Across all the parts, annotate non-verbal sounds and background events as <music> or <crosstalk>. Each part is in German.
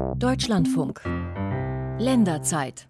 Deutschlandfunk. Länderzeit.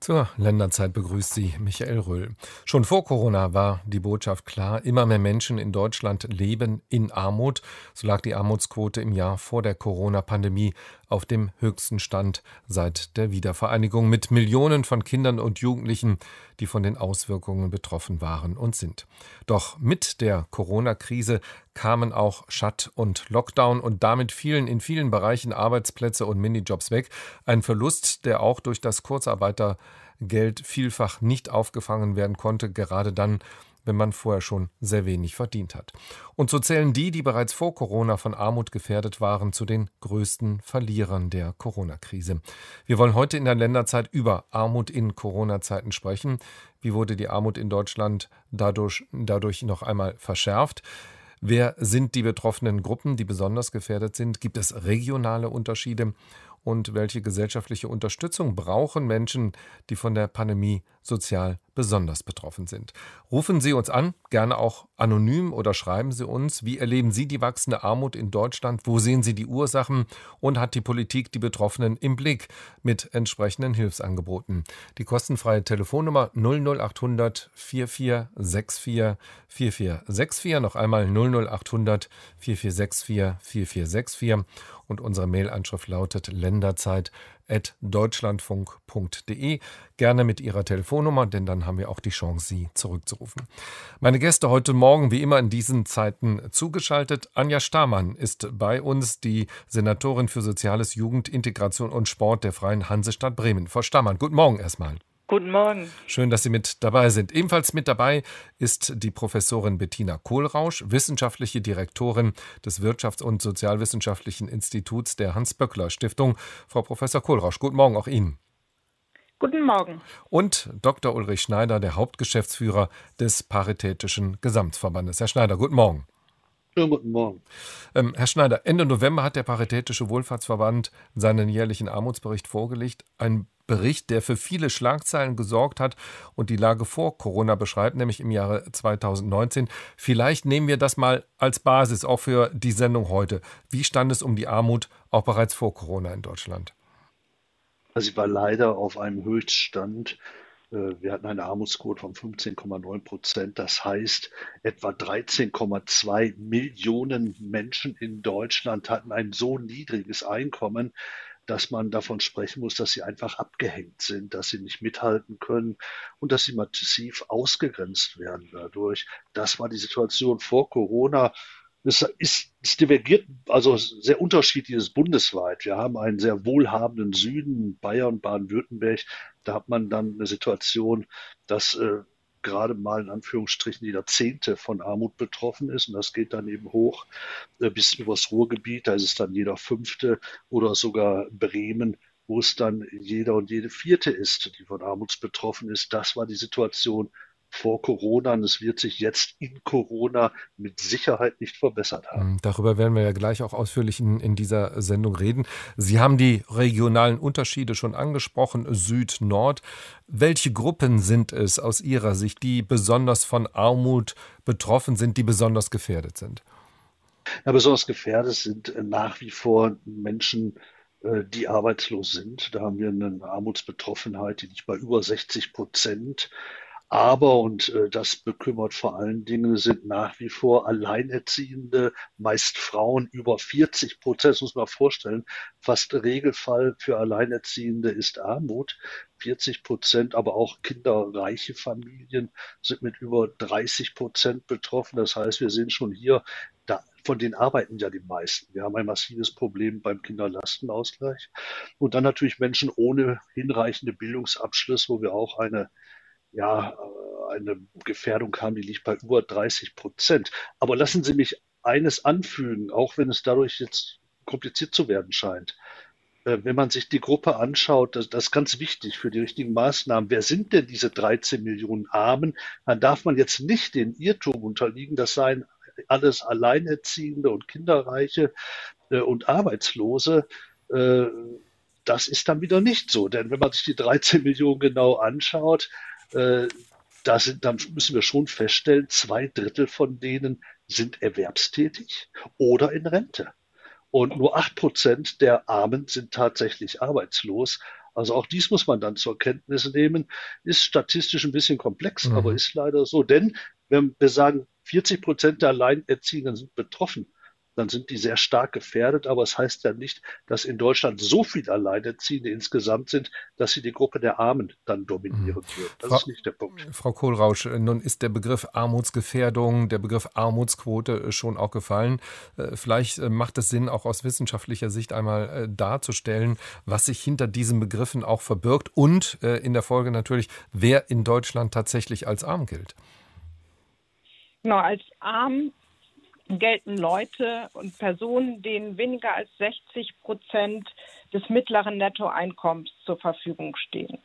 Zur Länderzeit begrüßt Sie Michael Röhl. Schon vor Corona war die Botschaft klar, immer mehr Menschen in Deutschland leben in Armut. So lag die Armutsquote im Jahr vor der Corona-Pandemie auf dem höchsten Stand seit der Wiedervereinigung mit Millionen von Kindern und Jugendlichen, die von den Auswirkungen betroffen waren und sind. Doch mit der Corona-Krise kamen auch Shut- und Lockdown und damit fielen in vielen Bereichen Arbeitsplätze und Minijobs weg. Ein Verlust, der auch durch das Kurzarbeitergeld vielfach nicht aufgefangen werden konnte, gerade dann, wenn man vorher schon sehr wenig verdient hat. Und so zählen die, die bereits vor Corona von Armut gefährdet waren, zu den größten Verlierern der Corona-Krise. Wir wollen heute in der Länderzeit über Armut in Corona-Zeiten sprechen. Wie wurde die Armut in Deutschland dadurch, dadurch noch einmal verschärft? Wer sind die betroffenen Gruppen, die besonders gefährdet sind? Gibt es regionale Unterschiede? und welche gesellschaftliche Unterstützung brauchen Menschen, die von der Pandemie sozial besonders betroffen sind. Rufen Sie uns an, gerne auch anonym oder schreiben Sie uns, wie erleben Sie die wachsende Armut in Deutschland, wo sehen Sie die Ursachen? Und hat die Politik die Betroffenen im Blick mit entsprechenden Hilfsangeboten. Die kostenfreie Telefonnummer 00800 4464 4464, noch einmal 00800 4464 4464 und unsere Mailanschrift lautet länderzeit.deutschlandfunk.de. Gerne mit Ihrer Telefonnummer, denn dann haben wir auch die Chance, Sie zurückzurufen. Meine Gäste heute Morgen, wie immer in diesen Zeiten zugeschaltet. Anja Stamann ist bei uns, die Senatorin für Soziales, Jugend, Integration und Sport der Freien Hansestadt Bremen. Frau Stamann, guten Morgen erstmal. Guten Morgen. Schön, dass Sie mit dabei sind. Ebenfalls mit dabei ist die Professorin Bettina Kohlrausch, wissenschaftliche Direktorin des Wirtschafts- und Sozialwissenschaftlichen Instituts der Hans-Böckler-Stiftung. Frau Professor Kohlrausch, guten Morgen auch Ihnen. Guten Morgen. Und Dr. Ulrich Schneider, der Hauptgeschäftsführer des Paritätischen Gesamtverbandes. Herr Schneider, guten Morgen. Schönen guten Morgen. Ähm, Herr Schneider, Ende November hat der Paritätische Wohlfahrtsverband seinen jährlichen Armutsbericht vorgelegt. Ein Bericht, der für viele Schlagzeilen gesorgt hat und die Lage vor Corona beschreibt, nämlich im Jahre 2019. Vielleicht nehmen wir das mal als Basis auch für die Sendung heute. Wie stand es um die Armut auch bereits vor Corona in Deutschland? Also sie war leider auf einem Höchststand. Äh, wir hatten eine Armutsquote von 15,9 Prozent. Das heißt, etwa 13,2 Millionen Menschen in Deutschland hatten ein so niedriges Einkommen, dass man davon sprechen muss, dass sie einfach abgehängt sind, dass sie nicht mithalten können und dass sie massiv ausgegrenzt werden dadurch. Das war die Situation vor Corona. Es, ist, es divergiert also sehr unterschiedliches bundesweit. Wir haben einen sehr wohlhabenden Süden, Bayern, Baden-Württemberg. Da hat man dann eine Situation, dass äh, gerade mal in Anführungsstrichen jeder Zehnte von Armut betroffen ist. Und das geht dann eben hoch äh, bis übers Ruhrgebiet. Da ist es dann jeder Fünfte oder sogar Bremen, wo es dann jeder und jede Vierte ist, die von Armut betroffen ist. Das war die Situation vor Corona und es wird sich jetzt in Corona mit Sicherheit nicht verbessert haben. Hm, darüber werden wir ja gleich auch ausführlich in, in dieser Sendung reden. Sie haben die regionalen Unterschiede schon angesprochen, Süd, Nord. Welche Gruppen sind es aus Ihrer Sicht, die besonders von Armut betroffen sind, die besonders gefährdet sind? Ja, besonders gefährdet sind nach wie vor Menschen, äh, die arbeitslos sind. Da haben wir eine Armutsbetroffenheit, die liegt bei über 60 Prozent. Aber, und äh, das bekümmert vor allen Dingen, sind nach wie vor Alleinerziehende, meist Frauen über 40 Prozent, das muss man vorstellen. Fast Regelfall für Alleinerziehende ist Armut. 40 Prozent, aber auch kinderreiche Familien sind mit über 30 Prozent betroffen. Das heißt, wir sehen schon hier, da, von denen arbeiten ja die meisten. Wir haben ein massives Problem beim Kinderlastenausgleich. Und dann natürlich Menschen ohne hinreichende Bildungsabschluss, wo wir auch eine ja, äh, eine Gefährdung haben, die liegt bei über 30 Prozent. Aber lassen Sie mich eines anfügen, auch wenn es dadurch jetzt kompliziert zu werden scheint. Äh, wenn man sich die Gruppe anschaut, das, das ist ganz wichtig für die richtigen Maßnahmen. Wer sind denn diese 13 Millionen Armen? Dann darf man jetzt nicht den Irrtum unterliegen, das seien alles Alleinerziehende und Kinderreiche äh, und Arbeitslose. Das ist dann wieder nicht so, denn wenn man sich die 13 Millionen genau anschaut, da sind, dann müssen wir schon feststellen, zwei Drittel von denen sind erwerbstätig oder in Rente. Und nur acht Prozent der Armen sind tatsächlich arbeitslos. Also auch dies muss man dann zur Kenntnis nehmen. Ist statistisch ein bisschen komplex, mhm. aber ist leider so. Denn wenn wir sagen, 40 Prozent der Alleinerziehenden sind betroffen, dann sind die sehr stark gefährdet. Aber es heißt ja nicht, dass in Deutschland so viele Alleinerziehende insgesamt sind, dass sie die Gruppe der Armen dann dominieren mhm. wird. Das Frau, ist nicht der Punkt. Frau Kohlrausch, nun ist der Begriff Armutsgefährdung, der Begriff Armutsquote schon auch gefallen. Äh, vielleicht äh, macht es Sinn, auch aus wissenschaftlicher Sicht einmal äh, darzustellen, was sich hinter diesen Begriffen auch verbirgt und in der Folge natürlich, wer in Deutschland tatsächlich als arm gilt. Genau, als arm gelten Leute und Personen, denen weniger als 60 Prozent des mittleren Nettoeinkommens zur Verfügung stehen.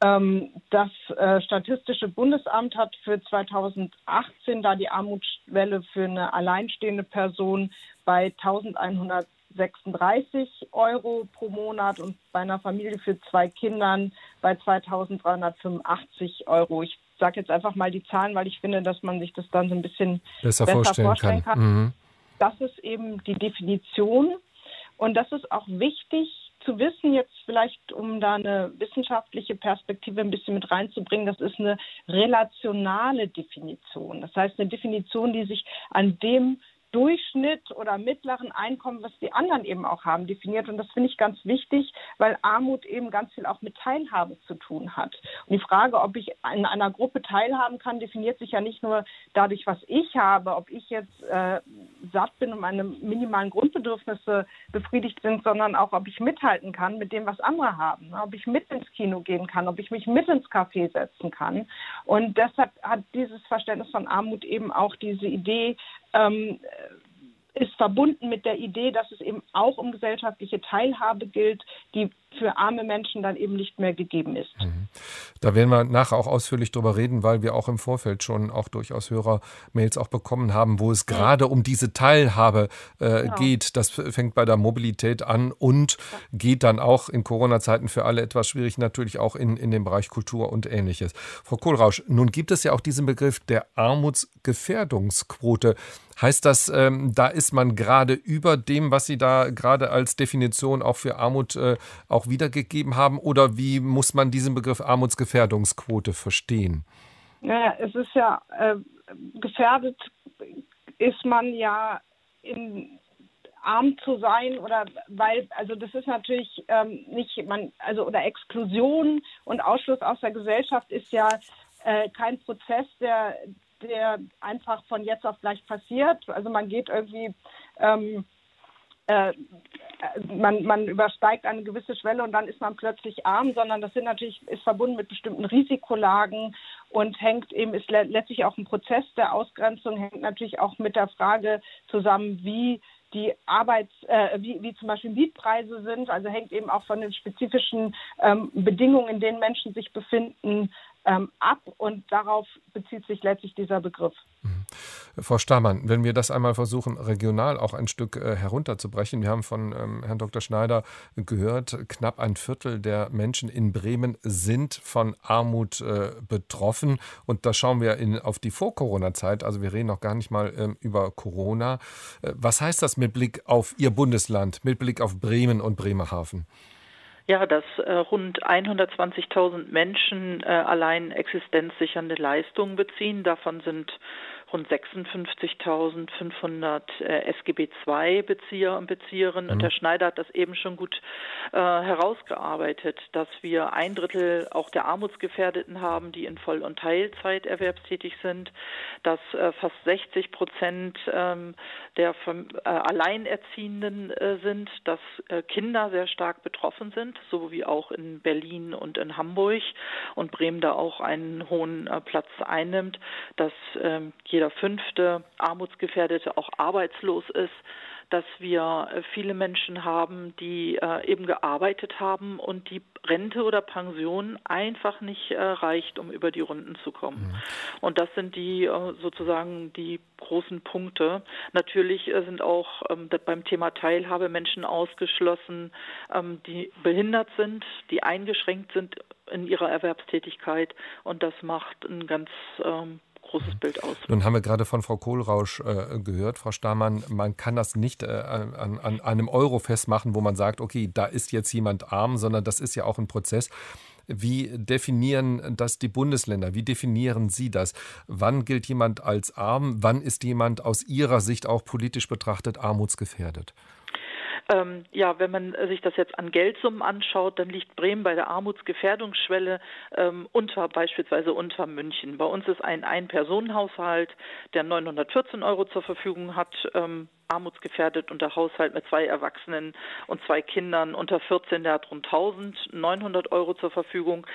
Ähm, das äh, Statistische Bundesamt hat für 2018 da die Armutsschwelle für eine alleinstehende Person bei 1136 Euro pro Monat und bei einer Familie für zwei Kindern bei 2385 Euro. Ich sage jetzt einfach mal die Zahlen, weil ich finde, dass man sich das dann so ein bisschen besser, besser vorstellen, vorstellen, kann. kann. Mhm. Das ist eben die Definition. Und das ist auch wichtig zu wissen, jetzt vielleicht, um da eine wissenschaftliche Perspektive ein bisschen mit reinzubringen, das ist eine relationale Definition. Das heißt, eine Definition, die sich an dem Durchschnitt oder mittleren Einkommen, was die anderen eben auch haben, definiert. Und das finde ich ganz wichtig, weil Armut eben ganz viel auch mit Teilhabe zu tun hat. Und die Frage, ob ich in einer Gruppe teilhaben kann, definiert sich ja nicht nur dadurch, was ich habe, ob ich jetzt äh, satt bin und meine minimalen Grundbedürfnisse befriedigt sind, sondern auch, ob ich mithalten kann mit dem, was andere haben. Ob ich mit ins Kino gehen kann, ob ich mich mit ins Café setzen kann. Und deshalb hat dieses Verständnis von Armut eben auch diese Idee, ähm, ist verbunden mit der Idee, dass es eben auch um gesellschaftliche Teilhabe gilt, die für arme Menschen dann eben nicht mehr gegeben ist. Mhm. Da werden wir nachher auch ausführlich drüber reden, weil wir auch im Vorfeld schon auch durchaus Hörermails auch bekommen haben, wo es ja. gerade um diese Teilhabe äh, genau. geht. Das fängt bei der Mobilität an und ja. geht dann auch in Corona-Zeiten für alle etwas schwierig, natürlich auch in, in dem Bereich Kultur und ähnliches. Frau Kohlrausch, nun gibt es ja auch diesen Begriff der Armutsgefährdungsquote. Heißt das, ähm, da ist man gerade über dem, was Sie da gerade als Definition auch für Armut äh, auch wiedergegeben haben? Oder wie muss man diesen Begriff Armutsgefährdungsquote verstehen? Naja, es ist ja äh, gefährdet, ist man ja in arm zu sein oder weil, also das ist natürlich ähm, nicht, man, also oder Exklusion und Ausschluss aus der Gesellschaft ist ja äh, kein Prozess, der, der einfach von jetzt auf gleich passiert. Also man geht irgendwie ähm, äh, man, man übersteigt eine gewisse Schwelle und dann ist man plötzlich arm, sondern das sind natürlich, ist verbunden mit bestimmten Risikolagen und hängt eben, ist letztlich auch ein Prozess der Ausgrenzung, hängt natürlich auch mit der Frage zusammen, wie die Arbeits, äh, wie, wie zum Beispiel Mietpreise sind, also hängt eben auch von den spezifischen ähm, Bedingungen, in denen Menschen sich befinden, ähm, ab und darauf bezieht sich letztlich dieser Begriff. Mhm. Frau Stamann, wenn wir das einmal versuchen, regional auch ein Stück äh, herunterzubrechen. Wir haben von ähm, Herrn Dr. Schneider gehört, knapp ein Viertel der Menschen in Bremen sind von Armut äh, betroffen. Und da schauen wir in, auf die Vor-Corona-Zeit. Also wir reden noch gar nicht mal ähm, über Corona. Äh, was heißt das mit Blick auf Ihr Bundesland, mit Blick auf Bremen und Bremerhaven? Ja, dass äh, rund 120.000 Menschen äh, allein existenzsichernde Leistungen beziehen. Davon sind rund 56.500 äh, SGB-II-Bezieher und Bezieherinnen. Mhm. Und Herr Schneider hat das eben schon gut äh, herausgearbeitet, dass wir ein Drittel auch der Armutsgefährdeten haben, die in Voll- und Teilzeit erwerbstätig sind, dass äh, fast 60 Prozent ähm, der äh, Alleinerziehenden äh, sind, dass äh, Kinder sehr stark betroffen sind, so wie auch in Berlin und in Hamburg und Bremen da auch einen hohen Platz einnimmt, dass ähm, jeder fünfte Armutsgefährdete auch arbeitslos ist, dass wir äh, viele Menschen haben, die äh, eben gearbeitet haben und die Rente oder Pension einfach nicht äh, reicht, um über die Runden zu kommen. Mhm. Und das sind die sozusagen die großen Punkte. Natürlich sind auch ähm, beim Thema Teilhabe Menschen ausgeschlossen, ähm, die behindert sind, die eingeschränkt sind in ihrer Erwerbstätigkeit und das macht einen ganz ähm, großes Bild aus. Nun haben wir gerade von Frau Kohlrausch äh, gehört, Frau Stamann, man kann das nicht äh, an, an einem Euro festmachen, wo man sagt, okay, da ist jetzt jemand arm, sondern das ist ja auch ein Prozess. Wie definieren das die Bundesländer? Wie definieren Sie das? Wann gilt jemand als arm? Wann ist jemand aus Ihrer Sicht auch politisch betrachtet armutsgefährdet? Ähm, ja, wenn man sich das jetzt an Geldsummen anschaut, dann liegt Bremen bei der Armutsgefährdungsschwelle ähm, unter beispielsweise unter München. Bei uns ist ein Ein-Personen-Haushalt, der 914 Euro zur Verfügung hat, ähm, armutsgefährdet und der Haushalt mit zwei Erwachsenen und zwei Kindern unter 14, der hat rund 1900 Euro zur Verfügung.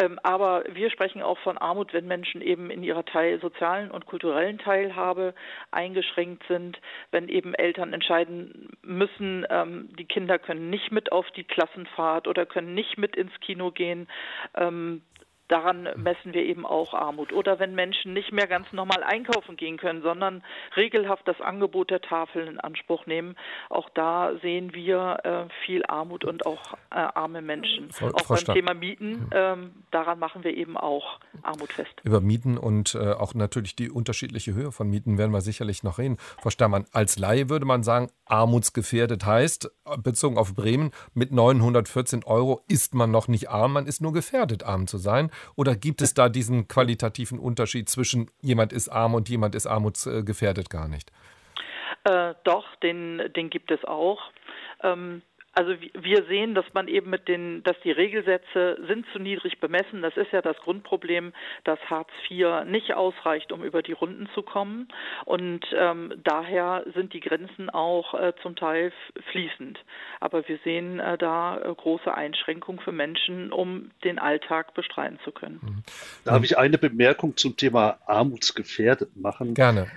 Ähm, aber wir sprechen auch von Armut, wenn Menschen eben in ihrer Teil, sozialen und kulturellen Teilhabe eingeschränkt sind, wenn eben Eltern entscheiden müssen, ähm, die Kinder können nicht mit auf die Klassenfahrt oder können nicht mit ins Kino gehen. Ähm, Daran messen wir eben auch Armut. Oder wenn Menschen nicht mehr ganz normal einkaufen gehen können, sondern regelhaft das Angebot der Tafeln in Anspruch nehmen. Auch da sehen wir äh, viel Armut und auch äh, arme Menschen. Frau, auch Frau beim Stadt. Thema Mieten, ähm, daran machen wir eben auch Armut fest. Über Mieten und äh, auch natürlich die unterschiedliche Höhe von Mieten werden wir sicherlich noch reden. Frau Stammann, als Laie würde man sagen, armutsgefährdet heißt, bezogen auf Bremen, mit 914 Euro ist man noch nicht arm, man ist nur gefährdet, arm zu sein. Oder gibt es da diesen qualitativen Unterschied zwischen jemand ist arm und jemand ist armutsgefährdet gar nicht? Äh, doch, den, den gibt es auch. Ähm, also wir sehen, dass man eben mit den, dass die Regelsätze sind zu niedrig bemessen. Das ist ja das Grundproblem, dass Hartz IV nicht ausreicht, um über die Runden zu kommen. Und ähm, daher sind die Grenzen auch äh, zum Teil fließend. Aber wir sehen äh, da äh, große Einschränkungen für Menschen, um den Alltag bestreiten zu können. Mhm. Darf ich eine Bemerkung zum Thema armutsgefährdet machen? Gerne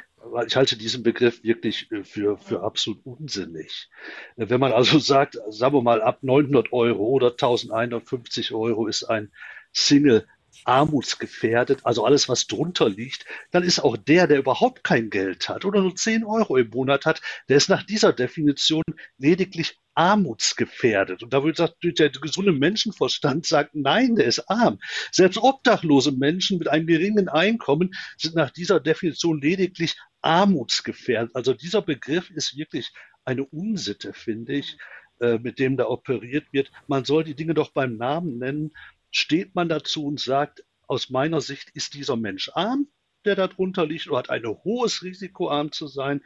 ich halte diesen Begriff wirklich äh, für, für absolut unsinnig. Äh, wenn man also <laughs> sagt, sagen wir mal, ab 900 Euro oder 1150 Euro ist ein Single armutsgefährdet, also alles, was drunter liegt, dann ist auch der, der überhaupt kein Geld hat oder nur 10 Euro im Monat hat, der ist nach dieser Definition lediglich armutsgefährdet. Und da würde sagt, der gesunde Menschenverstand sagt, nein, der ist arm. Selbst obdachlose Menschen mit einem geringen Einkommen sind nach dieser Definition lediglich armutsgefährdet. Also dieser Begriff ist wirklich eine Unsitte, finde ich, äh, mit dem da operiert wird. Man soll die Dinge doch beim Namen nennen. Steht man dazu und sagt, aus meiner Sicht ist dieser Mensch arm, der darunter liegt, oder hat ein hohes Risiko, arm zu sein.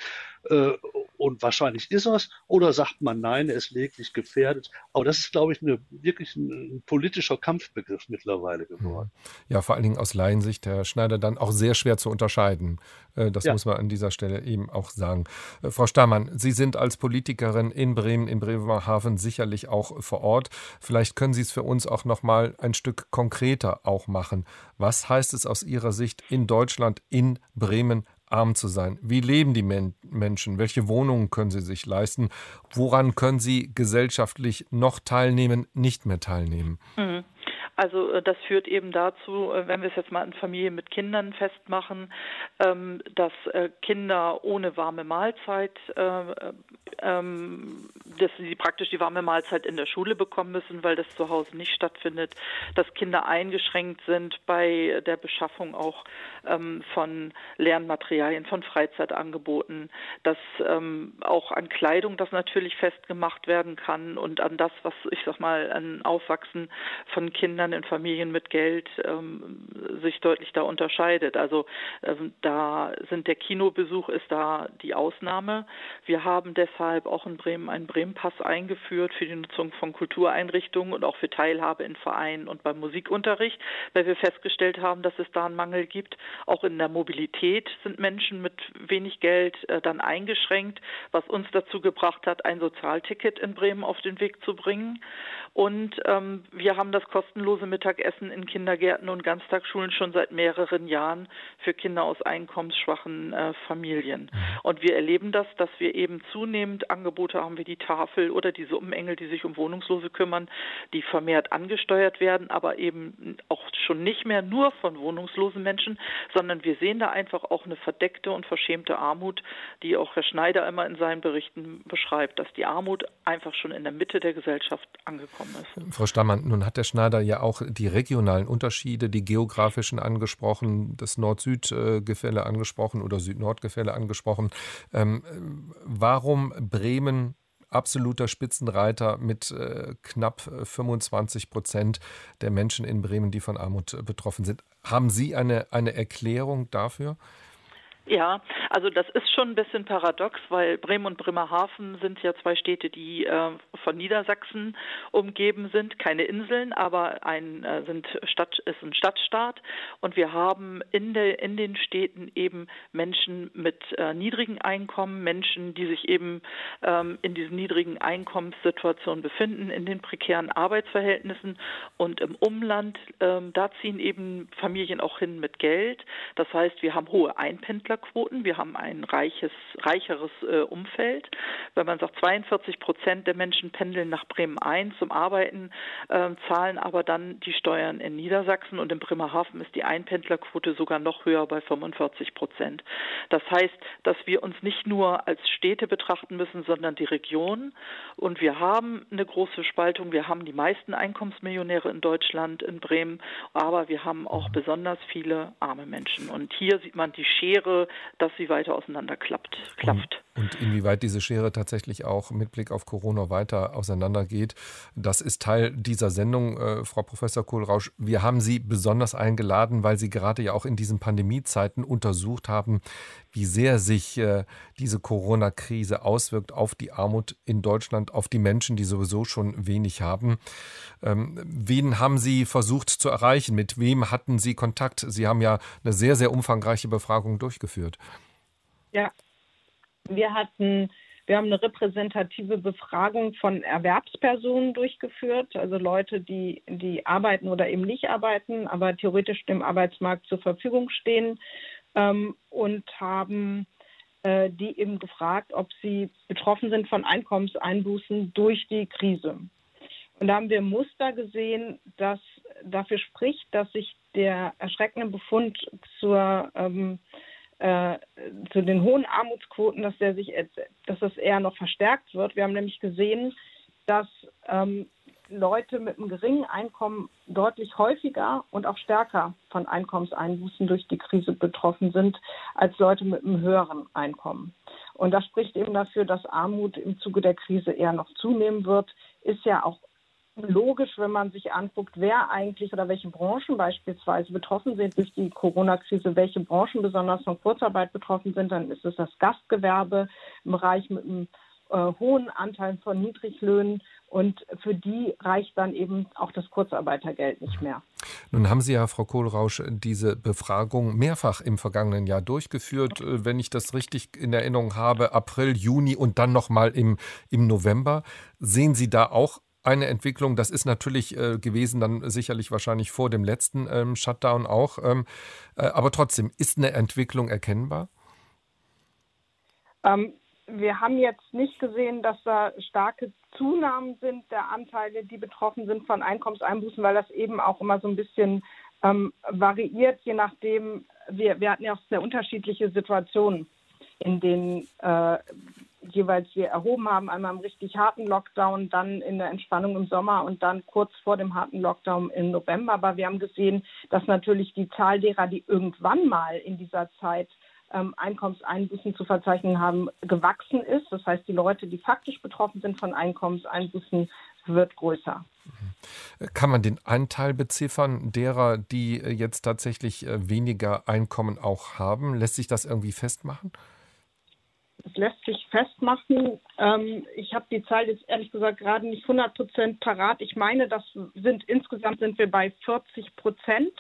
Äh, und wahrscheinlich ist er es. Oder sagt man, nein, er ist lediglich gefährdet. Aber das ist, glaube ich, eine, wirklich ein, ein, politischer Kampfbegriff mittlerweile geworden. Ja, vor allen Dingen aus Laiensicht, Herr Schneider, dann auch sehr schwer zu unterscheiden. Äh, das ja. muss man an dieser Stelle eben auch sagen. Äh, Frau Stamann, Sie sind als Politikerin in Bremen, in Bremerhaven sicherlich auch vor Ort. Vielleicht können Sie es für uns auch noch mal ein Stück konkreter auch machen. Was heißt es aus Ihrer Sicht in Deutschland, in Bremen arm zu sein? Wie leben die Men Menschen? Welche Wohnungen können sie sich leisten? Woran können sie gesellschaftlich noch teilnehmen, nicht mehr teilnehmen? Mhm. Also äh, das führt eben dazu, äh, wenn wir es jetzt mal in Familien mit Kindern festmachen, ähm, dass äh, Kinder ohne warme Mahlzeit, ähm, dass sie praktisch die warme Mahlzeit in der Schule bekommen müssen, weil das zu Hause nicht stattfindet, dass Kinder eingeschränkt sind bei der Beschaffung auch ähm, von Lernmaterialien, von Freizeitangeboten, dass auch an Kleidung das natürlich festgemacht werden kann und an das, was ich sag mal, an Aufwachsen von Kindern Kindern in Familien mit Geld ähm, sich deutlich da unterscheidet. Also ähm, da sind der Kinobesuch ist da die Ausnahme. Wir haben deshalb auch in Bremen einen Bremen-Pass eingeführt für die Nutzung von Kultureinrichtungen und auch für Teilhabe in Vereinen und beim Musikunterricht, weil wir festgestellt haben, dass es da einen Mangel gibt. Auch in der Mobilität sind Menschen mit wenig Geld äh, dann eingeschränkt, was uns dazu gebracht hat, ein Sozialticket in Bremen auf den Weg zu bringen. Und ähm, wir haben das kostenlose Mittagessen in Kindergärten und Ganztagsschulen schon seit mehreren Jahren für Kinder aus einkommensschwachen äh, Familien. Mhm. Und wir erleben das, dass wir eben zunehmend Angebote haben wie die Tafel oder diese Umengel, die sich um Wohnungslose kümmern, die vermehrt angesteuert werden, aber eben auch schon nicht mehr nur von wohnungslosen Menschen, sondern wir sehen da einfach auch eine verdeckte und verschämte Armut, die auch Herr Schneider immer in seinen Berichten beschreibt, dass die Armut einfach schon in der Mitte der Gesellschaft angekommen ist. Frau Stammann, nun hat der Schneider ja auch die regionalen Unterschiede, die geografischen angesprochen, das Nord-Süd-Gefälle angesprochen oder Süd-Nord-Gefälle angesprochen. Ähm, warum Bremen absoluter Spitzenreiter mit äh, knapp 25 Prozent der Menschen in Bremen, die von Armut betroffen sind. Haben Sie eine, eine Erklärung dafür? Ja, also das ist schon ein bisschen paradox, weil Bremen und Bremerhaven sind ja zwei Städte, die äh, von Niedersachsen umgeben sind, keine Inseln, aber ein äh, sind Stadt ist ein Stadtstaat und wir haben in der in den Städten eben Menschen mit äh, niedrigen Einkommen, Menschen, die sich eben ähm, in diesen niedrigen Einkommenssituationen befinden, in den prekären Arbeitsverhältnissen und im Umland ähm, da ziehen eben Familien auch hin mit Geld. Das heißt, wir haben hohe Einpendler Pendlerquoten. Wir haben ein reiches, reicheres äh, Umfeld. Wenn man sagt, 42 Prozent der Menschen pendeln nach Bremen ein zum Arbeiten, äh, zahlen aber dann die Steuern in Niedersachsen und in Bremerhaven ist die Einpendlerquote sogar noch höher bei 45 Prozent. Das heißt, dass wir uns nicht nur als Städte betrachten müssen, sondern die Region. Und wir haben eine große Spaltung. Wir haben die meisten Einkommensmillionäre in Deutschland, in Bremen, aber wir haben auch besonders viele arme Menschen. Und hier sieht man die Schere dass sie weiter auseinanderklappt. Klafft. Und, und inwieweit diese Schere tatsächlich auch mit Blick auf Corona weiter auseinandergeht, das ist Teil dieser Sendung, äh, Frau Professor Kohlrausch. Wir haben Sie besonders eingeladen, weil Sie gerade ja auch in diesen Pandemiezeiten untersucht haben, wie sehr sich äh, diese Corona-Krise auswirkt auf die Armut in Deutschland, auf die Menschen, die sowieso schon wenig haben. Ähm, wen haben Sie versucht zu erreichen? Mit wem hatten Sie Kontakt? Sie haben ja eine sehr, sehr umfangreiche Befragung durchgeführt. Ja, wir hatten wir haben eine repräsentative Befragung von Erwerbspersonen durchgeführt, also Leute, die, die arbeiten oder eben nicht arbeiten, aber theoretisch dem Arbeitsmarkt zur Verfügung stehen ähm, und haben äh, die eben gefragt, ob sie betroffen sind von Einkommenseinbußen durch die Krise. Und da haben wir Muster gesehen, das dafür spricht, dass sich der erschreckende Befund zur, ähm, äh, zu den hohen Armutsquoten, dass, der sich, dass das eher noch verstärkt wird. Wir haben nämlich gesehen, dass ähm, Leute mit einem geringen Einkommen deutlich häufiger und auch stärker von Einkommenseinbußen durch die Krise betroffen sind als Leute mit einem höheren Einkommen. Und das spricht eben dafür, dass Armut im Zuge der Krise eher noch zunehmen wird. Ist ja auch logisch, wenn man sich anguckt, wer eigentlich oder welche Branchen beispielsweise betroffen sind durch die Corona-Krise, welche Branchen besonders von Kurzarbeit betroffen sind, dann ist es das Gastgewerbe im Bereich mit einem äh, hohen Anteil von Niedriglöhnen und für die reicht dann eben auch das Kurzarbeitergeld nicht mehr. Nun haben Sie ja, Frau Kohlrausch, diese Befragung mehrfach im vergangenen Jahr durchgeführt. Äh, wenn ich das richtig in Erinnerung habe, April, Juni und dann nochmal im, im November. Sehen Sie da auch eine Entwicklung. Das ist natürlich äh, gewesen, dann sicherlich wahrscheinlich vor dem letzten ähm, Shutdown auch. Ähm, äh, aber trotzdem, ist eine Entwicklung erkennbar? Ähm, wir haben jetzt nicht gesehen, dass da starke Zunahmen sind der Anteile, die betroffen sind von Einkommenseinbußen, weil das eben auch immer so ein bisschen ähm, variiert, je nachdem, wir, wir hatten ja auch sehr unterschiedliche Situationen, in denen äh, jeweils wir erhoben haben, einmal im richtig harten Lockdown, dann in der Entspannung im Sommer und dann kurz vor dem harten Lockdown im November. Aber wir haben gesehen, dass natürlich die Zahl derer, die irgendwann mal in dieser Zeit ähm, Einkommenseinbußen zu verzeichnen haben, gewachsen ist. Das heißt, die Leute, die faktisch betroffen sind von Einkommenseinbußen, wird größer. Kann man den Anteil beziffern derer, die äh, jetzt tatsächlich äh, weniger Einkommen auch haben? Lässt sich das irgendwie festmachen? Es lässt sich festmachen. Ähm, ich habe die Zahl jetzt ehrlich gesagt gerade nicht 100 Prozent parat. Ich meine, das sind insgesamt sind wir bei 40 Prozent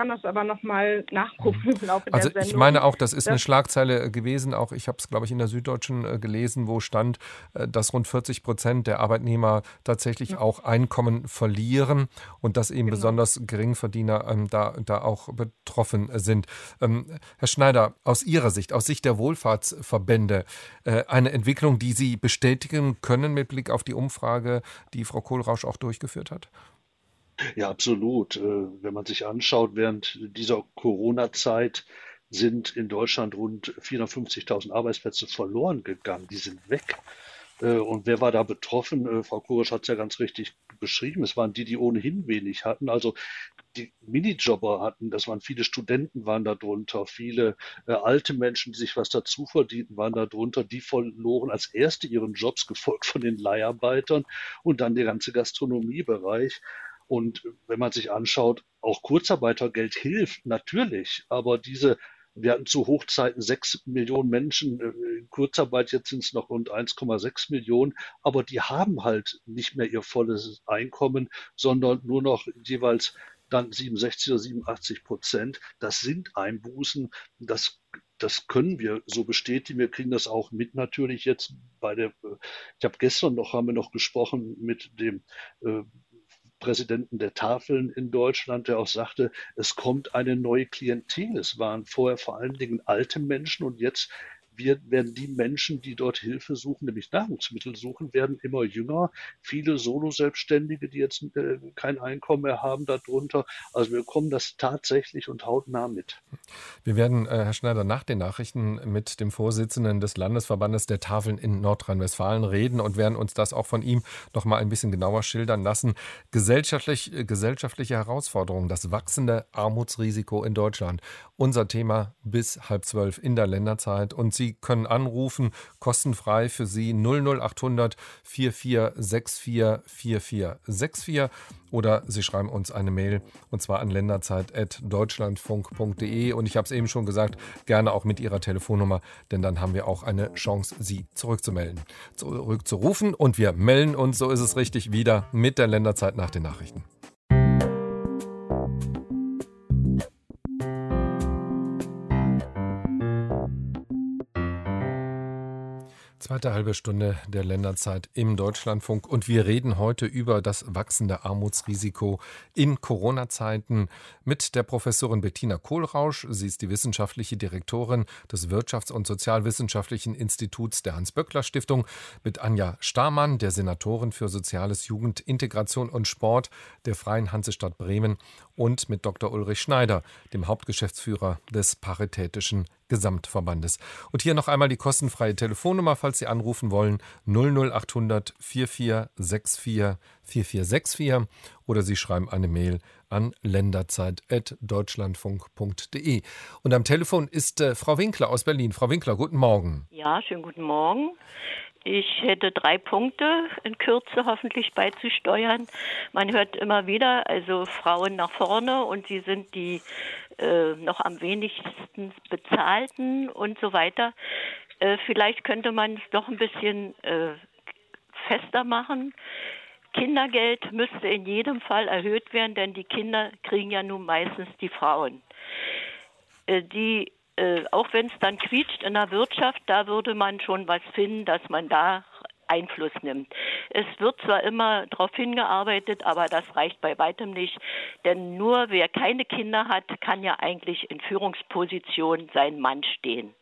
kann das aber nochmal nachgucken im Laufe also der Sendung. Ich meine auch, das ist eine Schlagzeile äh, gewesen, auch ich habe es, glaube ich, in der Süddeutschen äh, gelesen, wo stand, äh, dass rund 40 Prozent der Arbeitnehmer tatsächlich ja. auch Einkommen verlieren und dass eben genau. besonders Geringverdiener ähm, da, da auch betroffen sind. Ähm, Herr Schneider, aus Ihrer Sicht, aus Sicht der Wohlfahrtsverbände, äh, eine Entwicklung, die Sie bestätigen können mit Blick auf die Umfrage, die Frau Kohlrausch auch durchgeführt hat? Ja, absolut. Äh, wenn man sich anschaut, während dieser Corona-Zeit sind in Deutschland rund 450.000 Arbeitsplätze verloren gegangen. Die sind weg. Äh, und wer war da betroffen? Äh, Frau Kurisch hat es ja ganz richtig beschrieben. Es waren die, die ohnehin wenig hatten. Also die Minijobber hatten, das waren viele Studenten waren da drunter, viele alte Menschen, die sich was dazu verdienten, waren da drunter. Die verloren als erste ihren Jobs, <laughs> gefolgt von den Leiharbeitern und dann der ganze Gastronomiebereich. Und wenn man sich anschaut, auch Kurzarbeitergeld hilft natürlich, aber diese wir hatten zu Hochzeiten sechs Millionen Menschen äh, in Kurzarbeit, jetzt sind es noch rund 1,6 Millionen, aber die haben halt nicht mehr ihr volles Einkommen, sondern nur noch jeweils dann 67 oder 87 Prozent. Das sind Einbußen. Das das können wir so bestätigen. Wir kriegen das auch mit natürlich jetzt bei der, ich habe gestern noch, haben wir noch gesprochen mit dem äh, Präsidenten der Tafeln in Deutschland, der auch sagte, es kommt eine neue Klientel. Es waren vorher vor allen Dingen alte Menschen und jetzt wir werden die Menschen, die dort Hilfe suchen, nämlich Nahrungsmittel suchen, werden immer jünger. Viele Solo-Selbstständige, die jetzt äh, kein Einkommen mehr haben darunter. Also wir bekommen das tatsächlich und hautnah mit. Wir werden, äh, Herr Schneider, nach den Nachrichten mit dem Vorsitzenden des Landesverbandes der Tafeln in Nordrhein-Westfalen reden und werden uns das auch von ihm noch mal ein bisschen genauer schildern lassen. Gesellschaftlich, äh, gesellschaftliche Herausforderungen, das wachsende Armutsrisiko in Deutschland. Unser Thema bis halb zwölf in der Länderzeit. Und Sie können anrufen, kostenfrei für Sie 00800 4464 4464 oder Sie schreiben uns eine Mail und zwar an länderzeit.deutschlandfunk.de und ich habe es eben schon gesagt, gerne auch mit Ihrer Telefonnummer, denn dann haben wir auch eine Chance, Sie zurückzumelden, zurückzurufen und wir melden uns, so ist es richtig, wieder mit der Länderzeit nach den Nachrichten. Zweite halbe Stunde der Länderzeit im Deutschlandfunk und wir reden heute über das wachsende Armutsrisiko in Corona-Zeiten mit der Professorin Bettina Kohlrausch. Sie ist die wissenschaftliche Direktorin des Wirtschafts- und Sozialwissenschaftlichen Instituts der Hans-Böckler-Stiftung, mit Anja Stamann, der Senatorin für Soziales, Jugend, Integration und Sport der Freien Hansestadt Bremen und mit Dr. Ulrich Schneider, dem Hauptgeschäftsführer des Paritätischen Gesamtverbandes. Und hier noch einmal die kostenfreie Telefonnummer, falls Sie anrufen wollen, 00800 4464 4464 oder Sie schreiben eine Mail an länderzeit.deutschlandfunk.de. Und am Telefon ist äh, Frau Winkler aus Berlin. Frau Winkler, guten Morgen. Ja, schönen guten Morgen. Ich hätte drei Punkte in Kürze hoffentlich beizusteuern. Man hört immer wieder, also Frauen nach vorne und sie sind die äh, noch am wenigsten bezahlten und so weiter. Äh, vielleicht könnte man es doch ein bisschen äh, fester machen. Kindergeld müsste in jedem Fall erhöht werden, denn die Kinder kriegen ja nun meistens die Frauen. Äh, die äh, auch wenn es dann quietscht in der Wirtschaft, da würde man schon was finden, dass man da Einfluss nimmt. Es wird zwar immer darauf hingearbeitet, aber das reicht bei weitem nicht, denn nur wer keine Kinder hat, kann ja eigentlich in Führungsposition sein Mann stehen.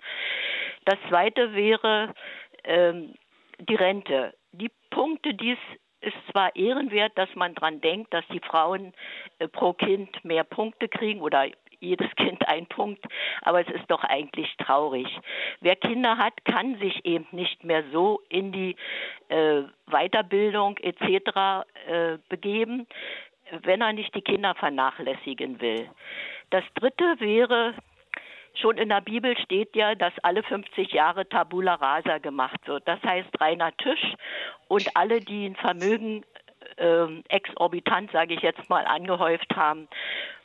Das Zweite wäre ähm, die Rente. Die Punkte, die es ist zwar ehrenwert, dass man daran denkt, dass die Frauen äh, pro Kind mehr Punkte kriegen oder jedes Kind ein Punkt, aber es ist doch eigentlich traurig. Wer Kinder hat, kann sich eben nicht mehr so in die äh, Weiterbildung etc. Äh, begeben, wenn er nicht die Kinder vernachlässigen will. Das Dritte wäre, Schon in der Bibel steht ja, dass alle 50 Jahre Tabula rasa gemacht wird. Das heißt reiner Tisch und alle, die ein Vermögen äh, exorbitant, sage ich jetzt mal, angehäuft haben,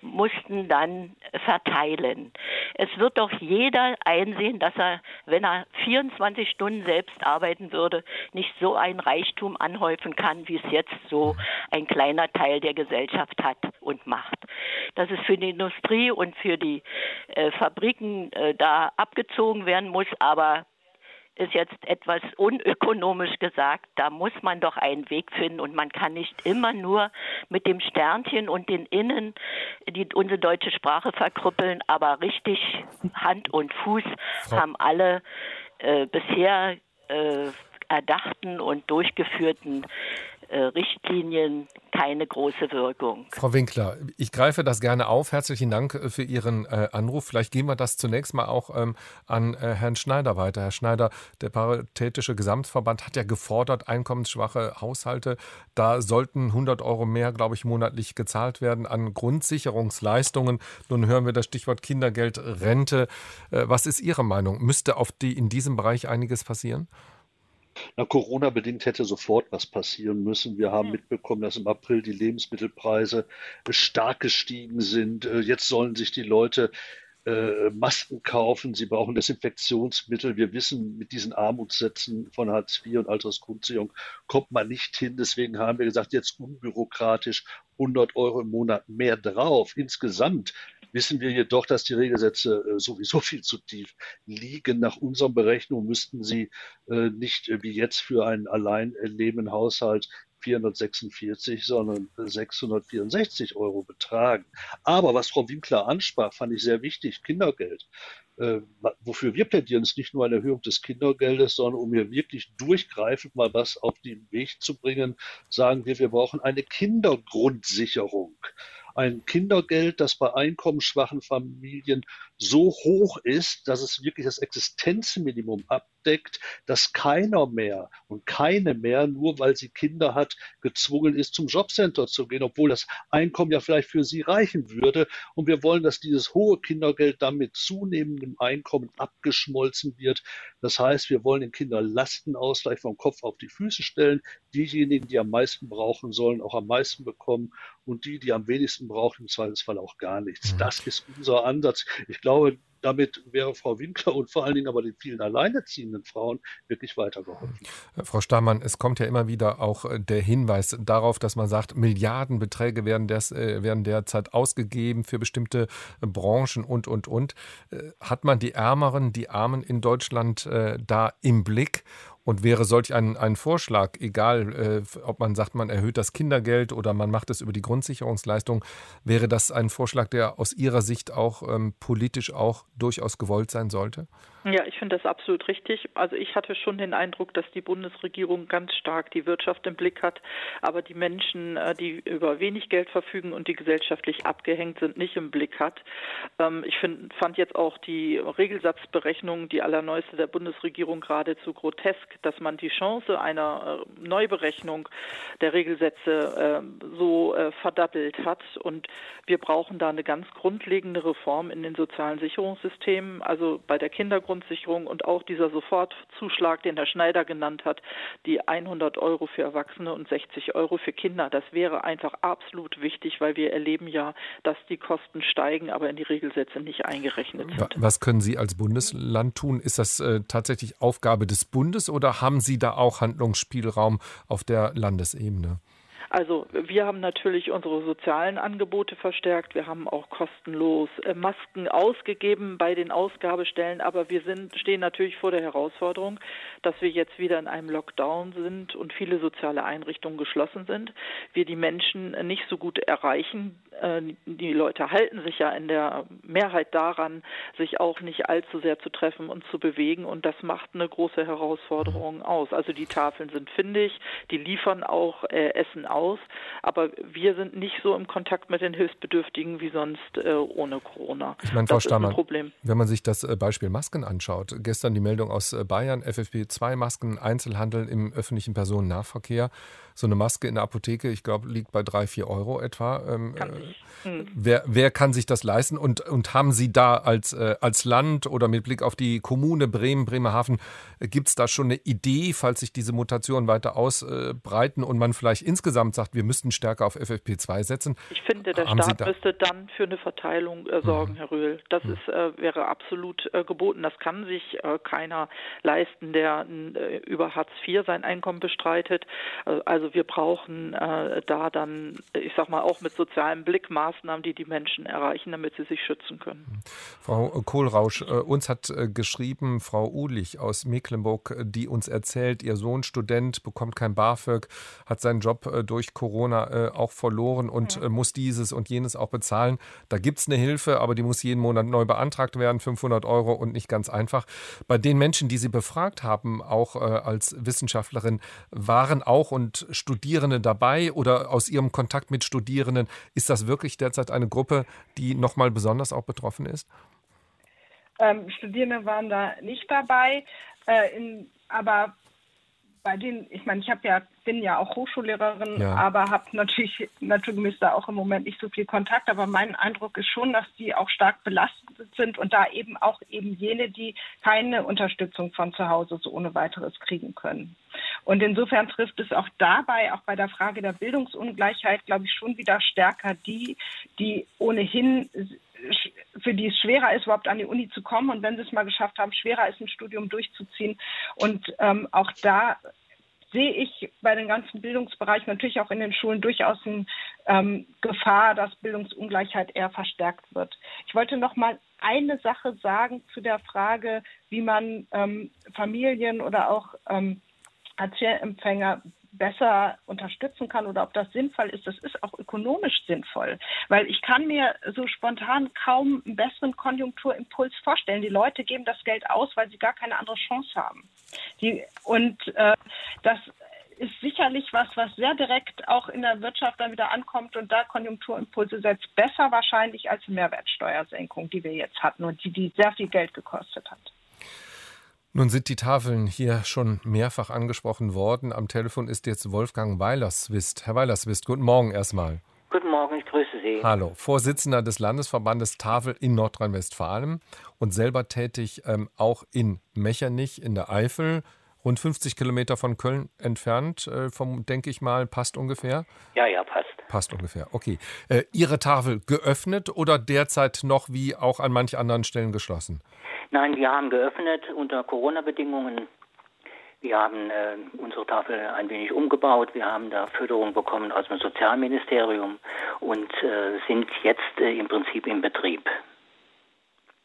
mussten dann verteilen. Es wird doch jeder einsehen, dass er, wenn er 24 Stunden selbst arbeiten würde, nicht so ein Reichtum anhäufen kann, wie es jetzt so ein kleiner Teil der Gesellschaft hat und macht. Dass es für die Industrie und für die äh, Fabriken äh, da abgezogen werden muss, aber ist jetzt etwas unökonomisch gesagt. Da muss man doch einen Weg finden und man kann nicht immer nur mit dem Sternchen und den Innen die unsere deutsche Sprache verkrüppeln, aber richtig Hand und Fuß Frau haben alle äh, bisher äh, erdachten und durchgeführten Richtlinien keine große Wirkung. Frau Winkler, ich greife das gerne auf. Herzlichen Dank äh, für Ihren äh, Anruf. Vielleicht gehen wir das zunächst mal auch ähm, an äh, Herrn Schneider weiter. Herr Schneider, der Paritätische Gesamtverband hat ja gefordert, einkommensschwache Haushalte, da sollten 100 Euro mehr, glaube ich, monatlich gezahlt werden an Grundsicherungsleistungen. Nun hören wir das Stichwort Kindergeld, Rente. Äh, was ist Ihre Meinung? Müsste auf die in diesem Bereich einiges passieren? Na, Corona-bedingt hätte sofort was passieren müssen. Wir haben mitbekommen, dass im April die Lebensmittelpreise stark gestiegen sind. Äh, jetzt sollen sich die Leute äh, Masken kaufen, sie brauchen Desinfektionsmittel. Wir wissen, mit diesen Armutssätzen von Hartz IV und Altersgrundsicherung kommt man nicht hin. Deswegen haben wir gesagt, jetzt unbürokratisch 100 Euro im Monat mehr drauf. Insgesamt wissen wir jedoch, dass die Regelsätze äh, sowieso viel zu tief liegen. Nach unseren Berechnungen müssten sie äh, nicht wie jetzt für einen allein lebenden Haushalt 446, sondern 664 Euro betragen. Aber was Frau Winkler ansprach, fand ich sehr wichtig, Kindergeld. Äh, wofür wir plädieren, ist nicht nur eine Erhöhung des Kindergeldes, sondern um hier wirklich durchgreifend mal was auf den Weg zu bringen, sagen wir, wir brauchen eine Kindergrundsicherung ein Kindergeld, das bei einkommensschwachen Familien so hoch ist, dass es wirklich das Existenzminimum abdeckt, dass keiner mehr und keine mehr, nur weil sie Kinder hat, gezwungen ist, zum Jobcenter zu gehen, obwohl das Einkommen ja vielleicht für sie reichen würde. Und wir wollen, dass dieses hohe Kindergeld dann mit zunehmendem Einkommen abgeschmolzen wird. Das heißt, wir wollen den Kindern Lastenausgleich vom Kopf auf die Füße stellen. Diejenigen, die am meisten brauchen, sollen auch am meisten bekommen und die, die am wenigsten brauchen, im Zweifelsfall auch gar nichts. Mhm. Das ist unser Ansatz. Ich glaube, damit wäre Frau Winkler und vor allen Dingen aber den vielen alleinerziehenden Frauen wirklich weitergeholfen. Äh, Frau Stamann, es kommt ja immer wieder auch äh, der Hinweis darauf, dass man sagt, Milliardenbeträge werden, des, äh, werden derzeit ausgegeben für bestimmte Branchen und, und, und. Hat man die Ärmeren, die Armen in Deutschland da im Blick? Und wäre solch ein, ein Vorschlag, egal äh, ob man sagt, man erhöht das Kindergeld oder man macht es über die Grundsicherungsleistung, wäre das ein Vorschlag, der aus Ihrer Sicht auch ähm, politisch auch durchaus gewollt sein sollte? Ja, ich finde das absolut richtig. Also ich hatte schon den Eindruck, dass die Bundesregierung ganz stark die Wirtschaft im Blick hat, aber die Menschen, äh, die über wenig Geld verfügen und die gesellschaftlich abgehängt sind, nicht im Blick hat. Ähm, ich find, fand jetzt auch die Regelsatzberechnung, die allerneueste der Bundesregierung geradezu grotesk, dass man die Chance einer äh, Neuberechnung der Regelsätze ähm, so äh, verdattelt hat. Und wir brauchen da eine ganz grundlegende Reform in den sozialen Sicherungssystemen, also bei der Kindergrund Kindergrundsicherung und auch dieser Sofortzuschlag, den Herr Schneider genannt hat, die 100 Euro für Erwachsene und 60 Euro für Kinder. Das wäre einfach absolut wichtig, weil wir erleben ja, dass die Kosten steigen, aber in die Regelsätze nicht eingerechnet sind. Was können Sie als Bundesland tun? Ist das äh, tatsächlich Aufgabe des Bundes oder haben Sie da auch Handlungsspielraum auf der Landesebene? Also wir haben natürlich unsere sozialen Angebote verstärkt. Wir haben auch kostenlos äh, Masken ausgegeben bei den Ausgabestellen. Aber wir sind, stehen natürlich vor der Herausforderung, dass wir jetzt wieder in einem Lockdown sind und viele soziale Einrichtungen geschlossen sind. Wir die Menschen nicht so gut erreichen. Äh, die Leute halten sich ja in der Mehrheit daran, sich auch nicht allzu sehr zu treffen und zu bewegen. Und das macht eine große Herausforderung aus. Also die Tafeln sind findig, die liefern auch äh, Essen aus aus. Aber wir sind nicht so im Kontakt mit den Hilfsbedürftigen wie sonst äh, ohne Corona. Ich meine, Frau das Stammann, wenn man sich das äh, Beispiel Masken anschaut, gestern die Meldung aus äh, Bayern, FFP2-Masken, Einzelhandel im öffentlichen Personennahverkehr so eine Maske in der Apotheke, ich glaube, liegt bei drei, vier Euro etwa. Ähm, äh, hm. wer, wer kann sich das leisten? Und, und haben Sie da als, äh, als Land oder mit Blick auf die Kommune Bremen, Bremerhaven, äh, gibt es da schon eine Idee, falls sich diese Mutationen weiter ausbreiten und man vielleicht insgesamt sagt, wir müssten stärker auf FFP2 setzen? Ich finde, der haben Staat müsste dann für eine Verteilung äh, sorgen, mhm. Herr Röhl. Das mhm. ist, äh, wäre absolut äh, geboten. Das kann sich keiner leisten, der über Hartz IV sein Einkommen bestreitet. also also wir brauchen äh, da dann, ich sag mal, auch mit sozialem Blick Maßnahmen, die die Menschen erreichen, damit sie sich schützen können. Frau Kohlrausch, äh, uns hat äh, geschrieben Frau Uhlich aus Mecklenburg, die uns erzählt, ihr Sohn Student bekommt kein BAföG, hat seinen Job äh, durch Corona äh, auch verloren und. Äh, muss dieses und jenes auch bezahlen. Da gibt es eine Hilfe, aber die muss jeden Monat neu beantragt werden, 500 Euro und nicht ganz einfach. Bei den Menschen, die Sie befragt haben, auch als Wissenschaftlerin, waren auch und Studierende dabei oder aus Ihrem Kontakt mit Studierenden, ist das wirklich derzeit eine Gruppe, die nochmal besonders auch betroffen ist? Ähm, Studierende waren da nicht dabei, äh, in, aber bei denen, ich meine, ich habe ja, bin ja auch Hochschullehrerin, ja. aber habe natürlich naturgemäß da auch im Moment nicht so viel Kontakt. Aber mein Eindruck ist schon, dass die auch stark belastet sind und da eben auch eben jene, die keine Unterstützung von zu Hause so ohne weiteres kriegen können. Und insofern trifft es auch dabei, auch bei der Frage der Bildungsungleichheit, glaube ich, schon wieder stärker die, die ohnehin für die es schwerer ist, überhaupt an die Uni zu kommen und wenn sie es mal geschafft haben, schwerer ist, ein Studium durchzuziehen. Und ähm, auch da sehe ich bei dem ganzen Bildungsbereich natürlich auch in den Schulen durchaus eine ähm, Gefahr, dass Bildungsungleichheit eher verstärkt wird. Ich wollte noch mal eine Sache sagen zu der Frage, wie man ähm, Familien oder auch ähm, Hartz-IV-Empfänger besser unterstützen kann oder ob das sinnvoll ist, das ist auch ökonomisch sinnvoll. Weil ich kann mir so spontan kaum einen besseren Konjunkturimpuls vorstellen. Die Leute geben das Geld aus, weil sie gar keine andere Chance haben. Die, und äh, das ist sicherlich was, was sehr direkt auch in der Wirtschaft dann wieder ankommt und da Konjunkturimpulse setzt. Besser wahrscheinlich als Mehrwertsteuersenkung, die wir jetzt hatten und die, die sehr viel Geld gekostet hat. Nun sind die Tafeln hier schon mehrfach angesprochen worden. Am Telefon ist jetzt Wolfgang Weilerswist. Herr Weilerswist, guten Morgen erstmal. Guten Morgen, ich grüße Sie. Hallo, Vorsitzender des Landesverbandes Tafel in Nordrhein-Westfalen und selber tätig ähm, auch in Mechernich in der Eifel, rund 50 Kilometer von Köln entfernt, äh, vom, denke ich mal, passt ungefähr? Ja, ja, passt. Passt ungefähr, okay. Äh, Ihre Tafel geöffnet oder derzeit noch wie auch an manch anderen Stellen geschlossen? Nein, wir haben geöffnet unter Corona-Bedingungen. Wir haben äh, unsere Tafel ein wenig umgebaut. Wir haben da Förderung bekommen aus dem Sozialministerium und äh, sind jetzt äh, im Prinzip im Betrieb.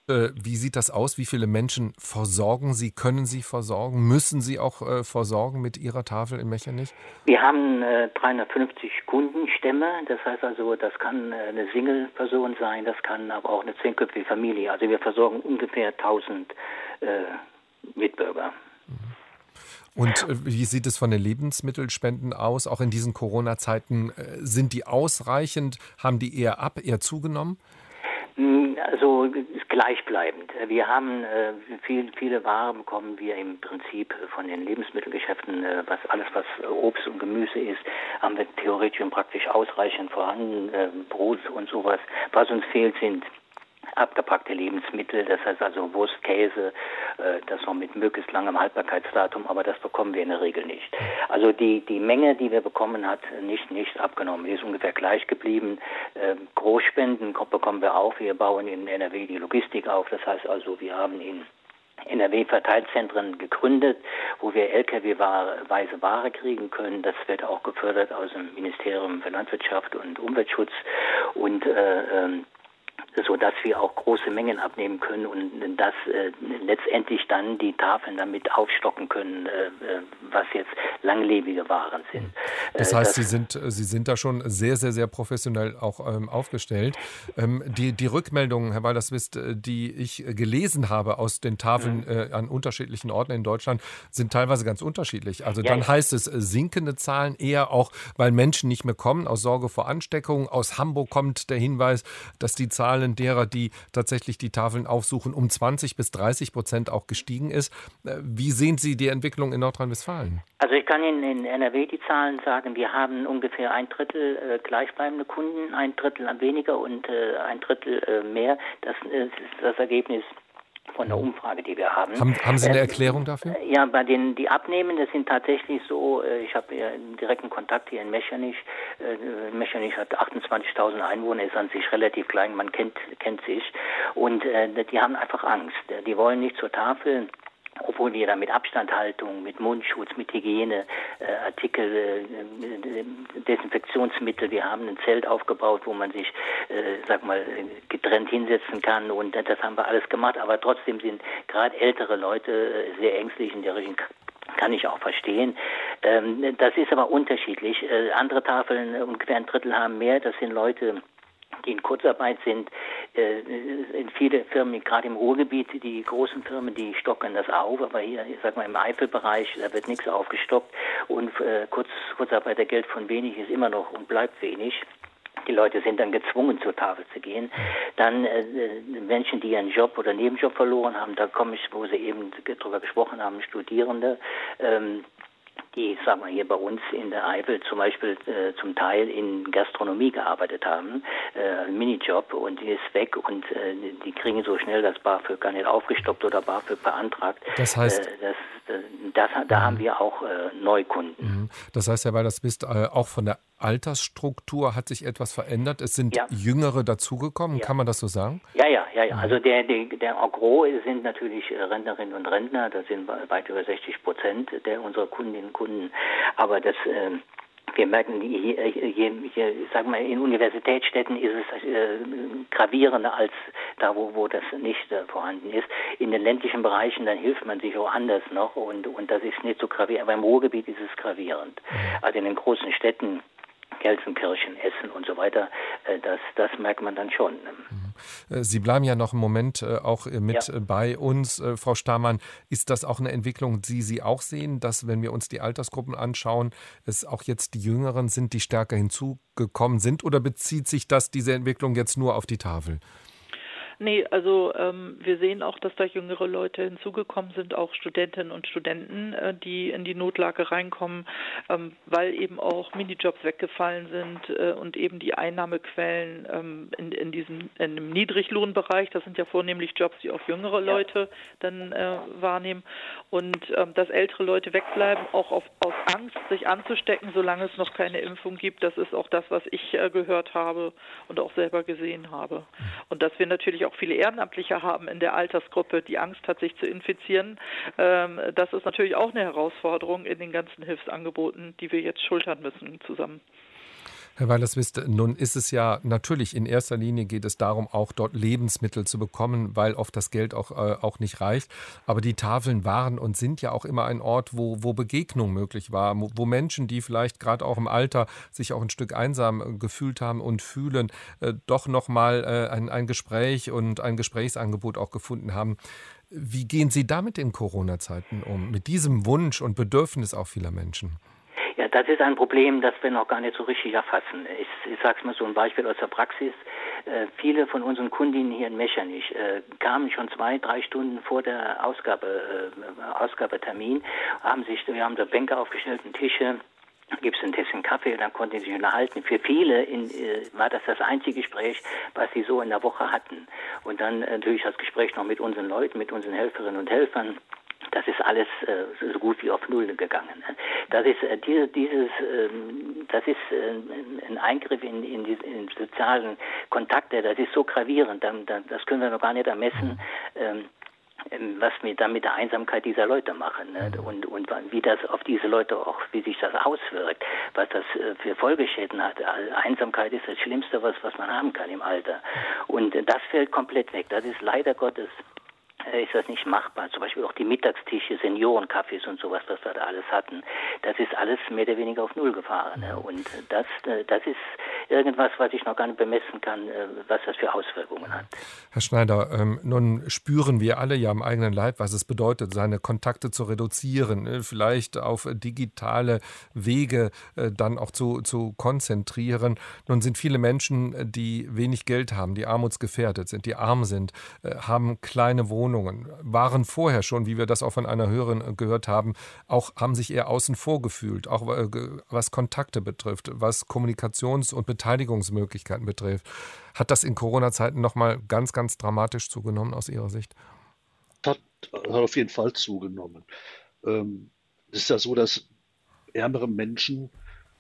Äh, wie sieht das aus? Wie viele Menschen versorgen Sie? Können Sie versorgen? Müssen Sie auch äh, versorgen mit Ihrer Tafel in Mechernich? Wir haben äh, 350 Kundenstämme. Das heißt also, das kann äh, eine Single-Person sein, das kann aber auch eine zehnköpfige Familie. Also wir versorgen ungefähr 1000 äh, Mitbürger. Mhm. Und äh, wie sieht es von den Lebensmittelspenden aus? Auch in diesen Corona-Zeiten sind die ausreichend? Haben die eher ab, eher zugenommen? Hm, also gleichbleibend. Wir haben äh, viel, viele Ware bekommen wir im Prinzip von den Lebensmittelgeschäften, äh, was alles was Obst und Gemüse ist, haben wir theoretisch und praktisch ausreichend vorhanden. Äh, Brot und sowas. Was uns fehlt, sind abgepackte Lebensmittel, das heißt also Wurst, Käse, äh, das noch mit möglichst langem Haltbarkeitsdatum, aber das bekommen wir in der Regel nicht. Also die, die Menge, die wir bekommen, hat nicht, nicht abgenommen. Die ist ungefähr gleich geblieben. Äh, Großspenden bekommen wir auch. Wir bauen in NRW die Logistik auf. Das heißt also, wir haben in NRW-Verteilzentren gegründet, wo wir Lkw-weise Ware kriegen können. Das wird auch gefördert aus dem Ministerium für Landwirtschaft und Umweltschutz. Und äh, ähm, so dass wir auch große Mengen abnehmen können und dass äh, letztendlich dann die Tafeln damit aufstocken können, äh, äh was jetzt langlebige Waren sind. Das äh, heißt, das Sie sind Sie sind da schon sehr sehr sehr professionell auch ähm, aufgestellt. Ähm, die die Rückmeldungen, Herr Walderswist, äh, die ich gelesen habe aus den Tafeln mhm. äh, an unterschiedlichen Orten in Deutschland, sind teilweise ganz unterschiedlich. Also ja, dann ja. heißt es sinkende Zahlen eher auch, weil Menschen nicht mehr kommen aus Sorge vor Ansteckung. Aus Hamburg kommt der Hinweis, dass die Zahlen Zahlen derer, die tatsächlich die Tafeln aufsuchen, um 20 bis 30 Prozent auch gestiegen ist. Äh, wie sehen Sie die Entwicklung in Nordrhein-Westfalen? Also ich kann Ihnen in NRW die Zahlen sagen. Wir haben ungefähr ein Drittel äh, gleichbleibende Kunden, ein Drittel weniger und äh, ein Drittel äh, mehr. Das ist das Ergebnis von der Umfrage, die wir haben. Haben, haben Sie eine äh, Erklärung dafür? Ja, bei den die Abnehmen, das sind tatsächlich so, äh, ich habe ja direkten Kontakt hier in Mechernich. Äh, Mechernich hat 28.000 Einwohner, ist an sich relativ klein, man kennt, kennt sich. Und die haben einfach Angst. Die wollen nicht zur Tafel obwohl wir da mit Abstandhaltung, mit Mundschutz, mit Hygieneartikel, äh, äh, Desinfektionsmittel, wir haben ein Zelt aufgebaut, wo man sich, äh, sag mal, getrennt hinsetzen kann und das haben wir alles gemacht, aber trotzdem sind gerade ältere Leute äh, sehr ängstlich in der Richtung kann ich auch verstehen. Ähm, das ist aber unterschiedlich. Äh, andere Tafeln, ungefähr ein Drittel haben mehr. Das sind Leute, die in Kurzarbeit sind, in viele Firmen, gerade im Ruhrgebiet, die großen Firmen, die stocken das auf, aber hier, ich sag mal, im Eifelbereich, da wird nichts aufgestockt und äh, kurz, Kurzarbeitergeld von wenig ist immer noch und bleibt wenig. Die Leute sind dann gezwungen, zur Tafel zu gehen. Dann äh, Menschen, die ihren Job oder Nebenjob verloren haben, da komme ich, wo Sie eben drüber gesprochen haben, Studierende, ähm, die, sagen wir hier bei uns in der Eifel zum Beispiel äh, zum Teil in Gastronomie gearbeitet haben, äh, Minijob und die ist weg und äh, die kriegen so schnell das BAföG gar nicht aufgestockt oder BAföG beantragt. Das heißt, äh, das, das, das, da haben wir auch äh, Neukunden. Mhm. Das heißt ja, weil das bist, äh, auch von der Altersstruktur hat sich etwas verändert. Es sind Ja. Jüngere dazugekommen, Ja. kann man das so sagen? Ja, ja, ja, ja. Also der, der, der en gros sind natürlich äh, Rentnerinnen und Rentner, das sind weit über 60 Prozent der unserer Kundinnen und Kunden. Aber das, ähm, wir merken, hier, hier, hier, sagen wir, in Universitätsstädten ist es äh, gravierender als da, wo, wo das nicht äh, vorhanden ist. In den ländlichen Bereichen, dann hilft man sich auch anders noch und, und das ist nicht so gravierend. Aber im Ruhrgebiet ist es gravierend. Also in den großen Städten, Gelsenkirchen, Essen und so weiter, äh, das, das merkt man dann schon. Äh, Sie bleiben ja noch einen Moment äh, auch mit Ja. bei uns, Frau Stamann. Ist das auch eine Entwicklung, die Sie auch sehen, dass, wenn wir uns die Altersgruppen anschauen, es auch jetzt die Jüngeren sind, die stärker hinzugekommen sind? Oder bezieht sich das, diese Entwicklung jetzt nur auf die Tafel? Nee, also ähm, wir sehen auch, dass da jüngere Leute hinzugekommen sind, auch Studentinnen und Studenten, äh, die in die Notlage reinkommen, ähm, weil eben auch Minijobs weggefallen sind äh, und eben die Einnahmequellen ähm, in, in diesem in dem Niedriglohnbereich, das sind ja vornehmlich Jobs, die auch jüngere Leute dann äh, wahrnehmen. Und ähm, dass ältere Leute wegbleiben, auch auf, aus Angst, sich anzustecken, solange es noch keine Impfung gibt, das ist auch das, was ich äh, gehört habe und auch selber gesehen habe. Und dass wir natürlich auch viele Ehrenamtliche haben in der Altersgruppe, die Angst hat, sich zu infizieren, ähm, das ist natürlich auch eine Herausforderung in den ganzen Hilfsangeboten, die wir jetzt schultern müssen zusammen. Herr Weilerswist, nun ist es ja natürlich in erster Linie geht es darum, auch dort Lebensmittel zu bekommen, weil oft das Geld auch, äh, auch nicht reicht. Aber die Tafeln waren und sind ja auch immer ein Ort, wo, wo Begegnung möglich war, wo, Menschen, die vielleicht gerade auch im Alter sich auch ein Stück einsam äh, gefühlt haben und fühlen, äh, doch nochmal äh, ein, ein Gespräch und ein Gesprächsangebot auch gefunden haben. Wie gehen Sie damit in Corona-Zeiten um? Mit diesem Wunsch und Bedürfnis auch vieler Menschen? Ja, das ist ein Problem, das wir noch gar nicht so richtig erfassen. Ich, ich sage es mal so ein Beispiel aus der Praxis. Äh, viele von unseren Kundinnen hier in Mechernich äh, kamen schon zwei, drei Stunden vor der Ausgabe, äh, Ausgabetermin, haben sich, wir haben da Bänke aufgestellt und Tische, gibt es ein Tässchen Kaffee, dann konnten sie sich unterhalten. Für viele in, äh, war das das einzige Gespräch, was sie so in der Woche hatten. Und dann äh, natürlich das Gespräch noch mit unseren Leuten, mit unseren Helferinnen und Helfern. Das ist alles äh, so gut wie auf Null gegangen. ne? Das ist äh, diese, dieses, ähm, das ist äh, ein Eingriff in, in die in sozialen Kontakte. Das ist so gravierend. Dann, dann, das können wir noch gar nicht ermessen. Ähm, ähm, was wir dann mit der Einsamkeit dieser Leute machen ne? und, und wie das auf diese Leute auch, wie sich das auswirkt, was das äh, für Folgeschäden hat. Einsamkeit ist das Schlimmste, was, was man haben kann im Alter. Und äh, das fällt komplett weg. Das ist leider Gottes ist das nicht machbar. Zum Beispiel auch die Mittagstische, Seniorencafés und sowas, was wir da alles hatten. Das ist alles mehr oder weniger auf Null gefahren. Ne? Und das, äh, das ist irgendwas, was ich noch gar nicht bemessen kann, äh, was das für Auswirkungen hat. Herr Schneider, ähm, nun spüren wir alle ja am eigenen Leib, was es bedeutet, seine Kontakte zu reduzieren, äh, vielleicht auf digitale Wege äh, dann auch zu, zu konzentrieren. Nun sind viele Menschen, äh, die wenig Geld haben, die armutsgefährdet sind, die arm sind, äh, haben kleine Wohnungen, waren vorher schon, wie wir das auch von einer Hörerin gehört haben, auch haben sich eher außen vor gefühlt, auch was Kontakte betrifft, was Kommunikations- und Beteiligungsmöglichkeiten betrifft. Hat das in Corona-Zeiten nochmal ganz, ganz dramatisch zugenommen aus Ihrer Sicht? hat, hat auf jeden Fall zugenommen. Ähm, es ist ja so, dass ärmere Menschen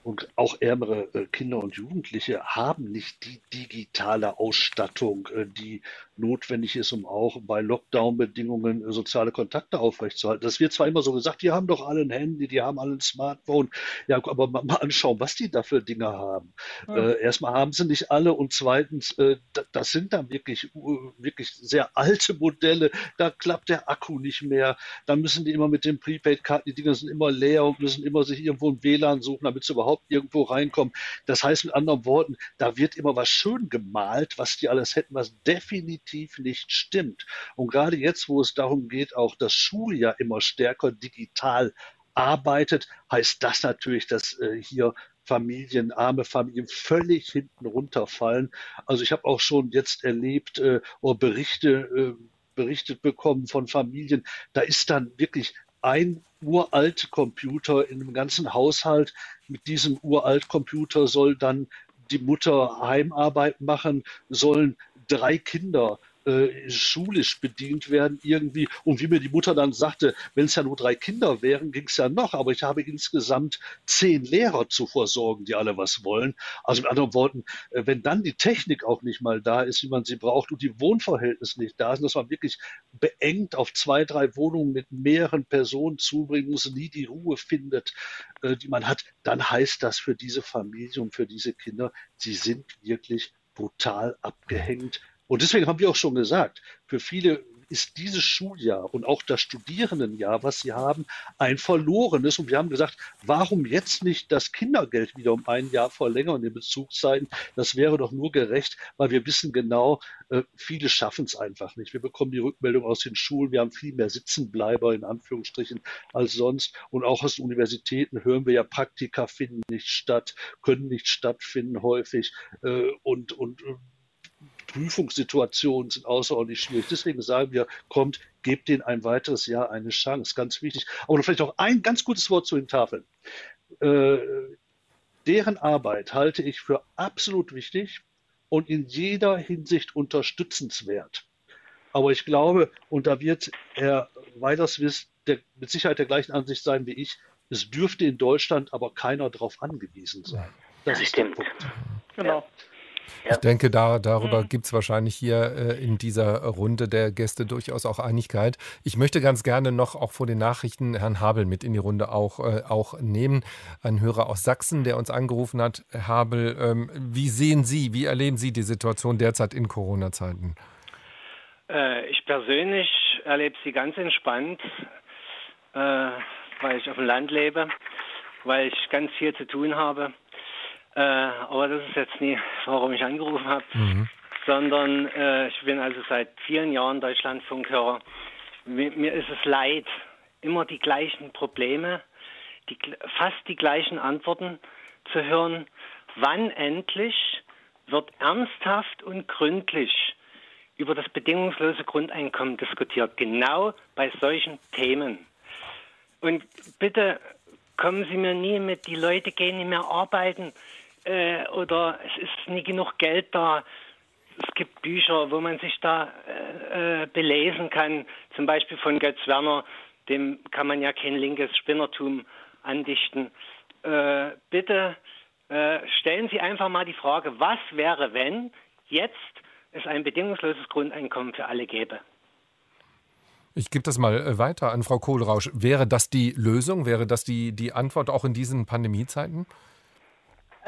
und auch ärmere äh, Kinder und Jugendliche haben nicht die digitale Ausstattung, äh, die notwendig ist, um auch bei Lockdown-Bedingungen äh, soziale Kontakte aufrechtzuerhalten. Das wird zwar immer so gesagt, die haben doch alle ein Handy, die haben alle ein Smartphone. Ja, aber mal, mal anschauen, was die da für Dinge haben. Äh, erstmal haben sie nicht alle und zweitens, äh, da- das sind dann wirklich, wirklich sehr alte Modelle. Da klappt der Akku nicht mehr. Dann müssen die immer mit den Prepaid-Karten, die Dinger sind immer leer und müssen immer sich irgendwo ein WLAN suchen, damit sie überhaupt überhaupt irgendwo reinkommen. Das heißt mit anderen Worten, da wird immer was schön gemalt, was die alles hätten, was definitiv nicht stimmt. Und gerade jetzt, wo es darum geht, auch das Schuljahr immer stärker digital arbeitet, heißt das natürlich, dass äh, hier Familien, arme Familien völlig hinten runterfallen. Also ich habe auch schon jetzt erlebt äh, oder Berichte äh, berichtet bekommen von Familien, da ist dann wirklich ein uralt Computer in einem ganzen Haushalt. Mit diesem uralt Computer soll dann die Mutter Heimarbeit machen, sollen drei Kinder äh, schulisch bedient werden irgendwie. Und wie mir die Mutter dann sagte, wenn es ja nur drei Kinder wären, ging es ja noch, aber ich habe insgesamt zehn Lehrer zu versorgen, die alle was wollen. Also mit anderen Worten, äh, wenn dann die Technik auch nicht mal da ist, wie man sie braucht und die Wohnverhältnisse nicht da sind, dass man wirklich beengt auf zwei, drei Wohnungen mit mehreren Personen zubringen muss, nie die Ruhe findet, äh, die man hat, dann heißt das für diese Familie und für diese Kinder, sie sind wirklich brutal abgehängt und deswegen haben wir auch schon gesagt, für viele ist dieses Schuljahr und auch das Studierendenjahr, was sie haben, ein verlorenes. Und wir haben gesagt, warum jetzt nicht das Kindergeld wieder um ein Jahr verlängern in Bezugszeiten? Das wäre doch nur gerecht, weil wir wissen genau, äh, viele schaffen es einfach nicht. Wir bekommen die Rückmeldung aus den Schulen, wir haben viel mehr Sitzenbleiber in Anführungsstrichen als sonst. Und auch aus den Universitäten hören wir ja, Praktika finden nicht statt, können nicht stattfinden häufig. Äh, und, und äh, Prüfungssituationen sind außerordentlich schwierig. Deswegen sagen wir, kommt, gebt denen ein weiteres Jahr eine Chance. Ganz wichtig. Aber vielleicht auch ein ganz gutes Wort zu den Tafeln. Äh, deren Arbeit halte ich für absolut wichtig und in jeder Hinsicht unterstützenswert. Aber ich glaube, und da wird Herr Weiderswiss der, mit Sicherheit der gleichen Ansicht sein wie ich, es dürfte in Deutschland aber keiner darauf angewiesen sein. Das, das stimmt. Genau. Ja. Ich denke, da, darüber mhm. gibt es wahrscheinlich hier äh, in dieser Runde der Gäste durchaus auch Einigkeit. Ich möchte ganz gerne noch auch vor den Nachrichten Herrn Habel mit in die Runde auch, äh, auch nehmen. Ein Hörer aus Sachsen, der uns angerufen hat. Herr Habel, ähm, wie sehen Sie, wie erleben Sie die Situation derzeit in Corona-Zeiten? Äh, ich persönlich erlebe sie ganz entspannt, äh, weil ich auf dem Land lebe, weil ich ganz viel zu tun habe. Äh, aber das ist jetzt nie, warum ich angerufen habe, mhm. sondern äh, ich bin also seit vielen Jahren Deutschlandfunkhörer. Mir, mir ist es leid, immer die gleichen Probleme, die, fast die gleichen Antworten zu hören. Wann endlich wird ernsthaft und gründlich über das bedingungslose Grundeinkommen diskutiert, genau bei solchen Themen. Und bitte kommen Sie mir nie mit, die Leute gehen nicht mehr arbeiten äh, oder es ist nie genug Geld da. Es gibt Bücher, wo man sich da äh, äh, belesen kann, zum Beispiel von Götz Werner, dem kann man ja kein linkes Spinnertum andichten. Äh, bitte äh, stellen Sie einfach mal die Frage, was wäre, wenn jetzt es ein bedingungsloses Grundeinkommen für alle gäbe? Ich gebe das mal weiter an Frau Kohlrausch. Wäre das die Lösung? Wäre das die, die Antwort auch in diesen Pandemiezeiten?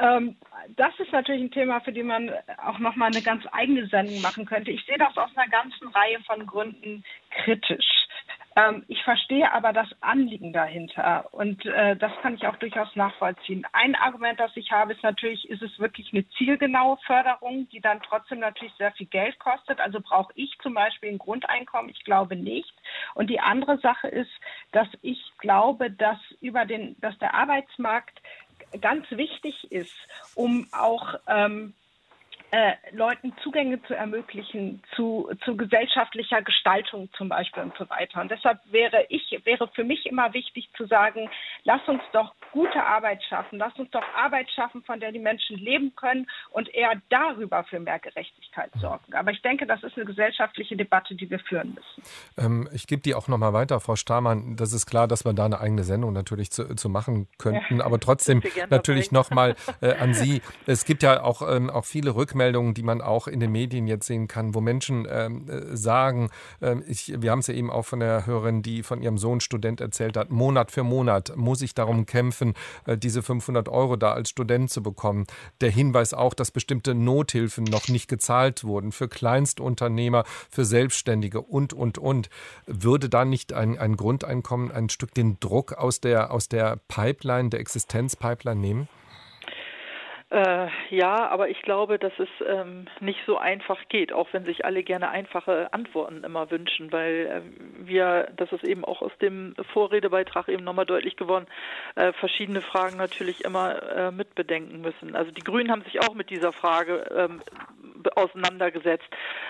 Ähm, das ist natürlich ein Thema, für das man auch nochmal eine ganz eigene Sendung machen könnte. Ich sehe das aus einer ganzen Reihe von Gründen kritisch. Ähm, ich verstehe aber das Anliegen dahinter und äh, das kann ich auch durchaus nachvollziehen. Ein Argument, das ich habe, ist natürlich, ist es wirklich eine zielgenaue Förderung, die dann trotzdem natürlich sehr viel Geld kostet. Also brauche ich zum Beispiel ein Grundeinkommen? Ich glaube nicht. Und die andere Sache ist, dass ich glaube, dass über den, dass der Arbeitsmarkt ganz wichtig ist, um auch ähm, äh, Leuten Zugänge zu ermöglichen zu, zu gesellschaftlicher Gestaltung zum Beispiel und so weiter. Und deshalb wäre ich, wäre für mich immer wichtig zu sagen, lass uns doch gute Arbeit schaffen, lass uns doch Arbeit schaffen, von der die Menschen leben können und eher darüber für mehr Gerechtigkeit sorgen. Aber ich denke, das ist eine gesellschaftliche Debatte, die wir führen müssen. Ähm, ich gebe die auch nochmal weiter, Frau Stamann. Das ist klar, dass wir da eine eigene Sendung natürlich zu, zu machen könnten, ja. aber <laughs> trotzdem natürlich nochmal äh, an Sie. Es gibt ja auch, ähm, auch viele Rückmeldungen Rückmeldungen, die man auch in den Medien jetzt sehen kann, wo Menschen ähm, äh, sagen, äh, ich, wir haben es ja eben auch von der Hörerin, die von ihrem Sohn Student erzählt hat, Monat für Monat muss ich darum kämpfen, äh, diese 500 Euro da als Student zu bekommen. Der Hinweis auch, dass bestimmte Nothilfen noch nicht gezahlt wurden für Kleinstunternehmer, für Selbstständige und, und, und. Würde da nicht ein, ein Grundeinkommen ein Stück den Druck aus der, aus der Pipeline, der Existenzpipeline nehmen? Äh, ja, aber ich glaube, dass es ähm, nicht so einfach geht, auch wenn sich alle gerne einfache Antworten immer wünschen, weil äh, wir, das ist eben auch aus dem Vorredebeitrag eben nochmal deutlich geworden, äh, verschiedene Fragen natürlich immer äh, mitbedenken müssen. Also die Grünen haben sich auch mit dieser Frage ähm, auseinandergesetzt.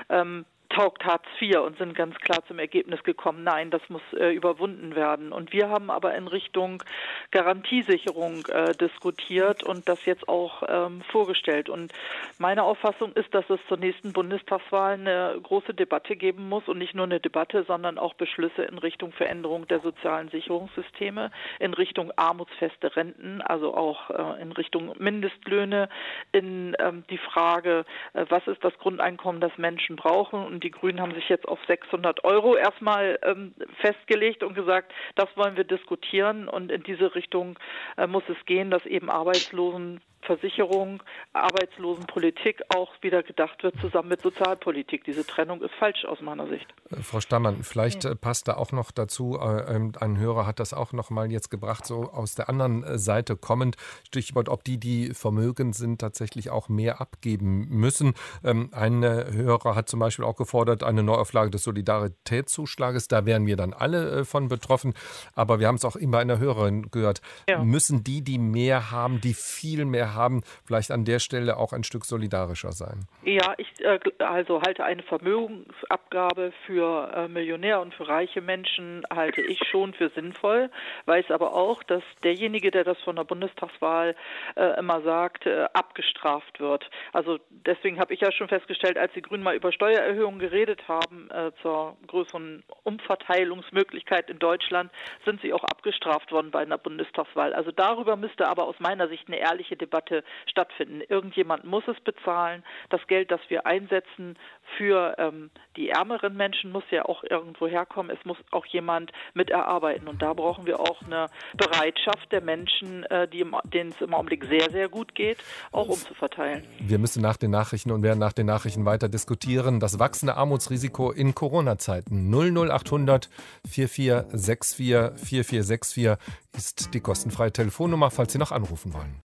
Ähm, taugt Hartz IV und sind ganz klar zum Ergebnis gekommen, nein, das muss äh, überwunden werden. Und wir haben aber in Richtung Garantiesicherung äh, diskutiert und das jetzt auch ähm, vorgestellt. Und meine Auffassung ist, dass es zur nächsten Bundestagswahl eine große Debatte geben muss und nicht nur eine Debatte, sondern auch Beschlüsse in Richtung Veränderung der sozialen Sicherungssysteme, in Richtung armutsfeste Renten, also auch äh, in Richtung Mindestlöhne, in ähm, die Frage, äh, was ist das Grundeinkommen, das Menschen brauchen und die Grünen haben sich jetzt auf 600 Euro erstmal ähm, festgelegt und gesagt, das wollen wir diskutieren. Und in diese Richtung äh, muss es gehen, dass eben Arbeitslosen Versicherung, Arbeitslosenpolitik auch wieder gedacht wird zusammen mit Sozialpolitik. Diese Trennung ist falsch aus meiner Sicht. Äh, Frau Stammann, vielleicht ja. Äh, passt da auch noch dazu, äh, ähm, ein Hörer hat das auch noch mal jetzt gebracht, so aus der anderen Seite kommend, Stichwort, ob die, die vermögend sind, tatsächlich auch mehr abgeben müssen. Ähm, ein Hörer hat zum Beispiel auch gefordert, eine Neuauflage des Solidaritätszuschlages, da wären wir dann alle von betroffen. Aber wir haben es auch immer einer Hörerin gehört, ja. müssen die, die mehr haben, die viel mehr haben, vielleicht an der Stelle auch ein Stück solidarischer sein? Ja, ich äh, also halte eine Vermögensabgabe für äh, Millionär und für reiche Menschen halte ich schon für sinnvoll, weiß aber auch, dass derjenige, der das von der Bundestagswahl äh, immer sagt, abgestraft wird. Also deswegen habe ich ja schon festgestellt, als die Grünen mal über Steuererhöhungen geredet haben zur größeren Umverteilungsmöglichkeit in Deutschland, sind sie auch abgestraft worden bei einer Bundestagswahl. Also darüber müsste aber aus meiner Sicht eine ehrliche Debatte Debatte stattfinden. Irgendjemand muss es bezahlen. Das Geld, das wir einsetzen für ähm, die ärmeren Menschen, muss ja auch irgendwo herkommen. Es muss auch jemand miterarbeiten. Und da brauchen wir auch eine Bereitschaft der Menschen, äh, denen es im Augenblick sehr, sehr gut geht, auch umzuverteilen. Wir müssen nach den Nachrichten und werden nach den Nachrichten weiter diskutieren. Das wachsende Armutsrisiko in Corona-Zeiten. 00800 4464 4464 ist die kostenfreie Telefonnummer, falls Sie noch anrufen wollen.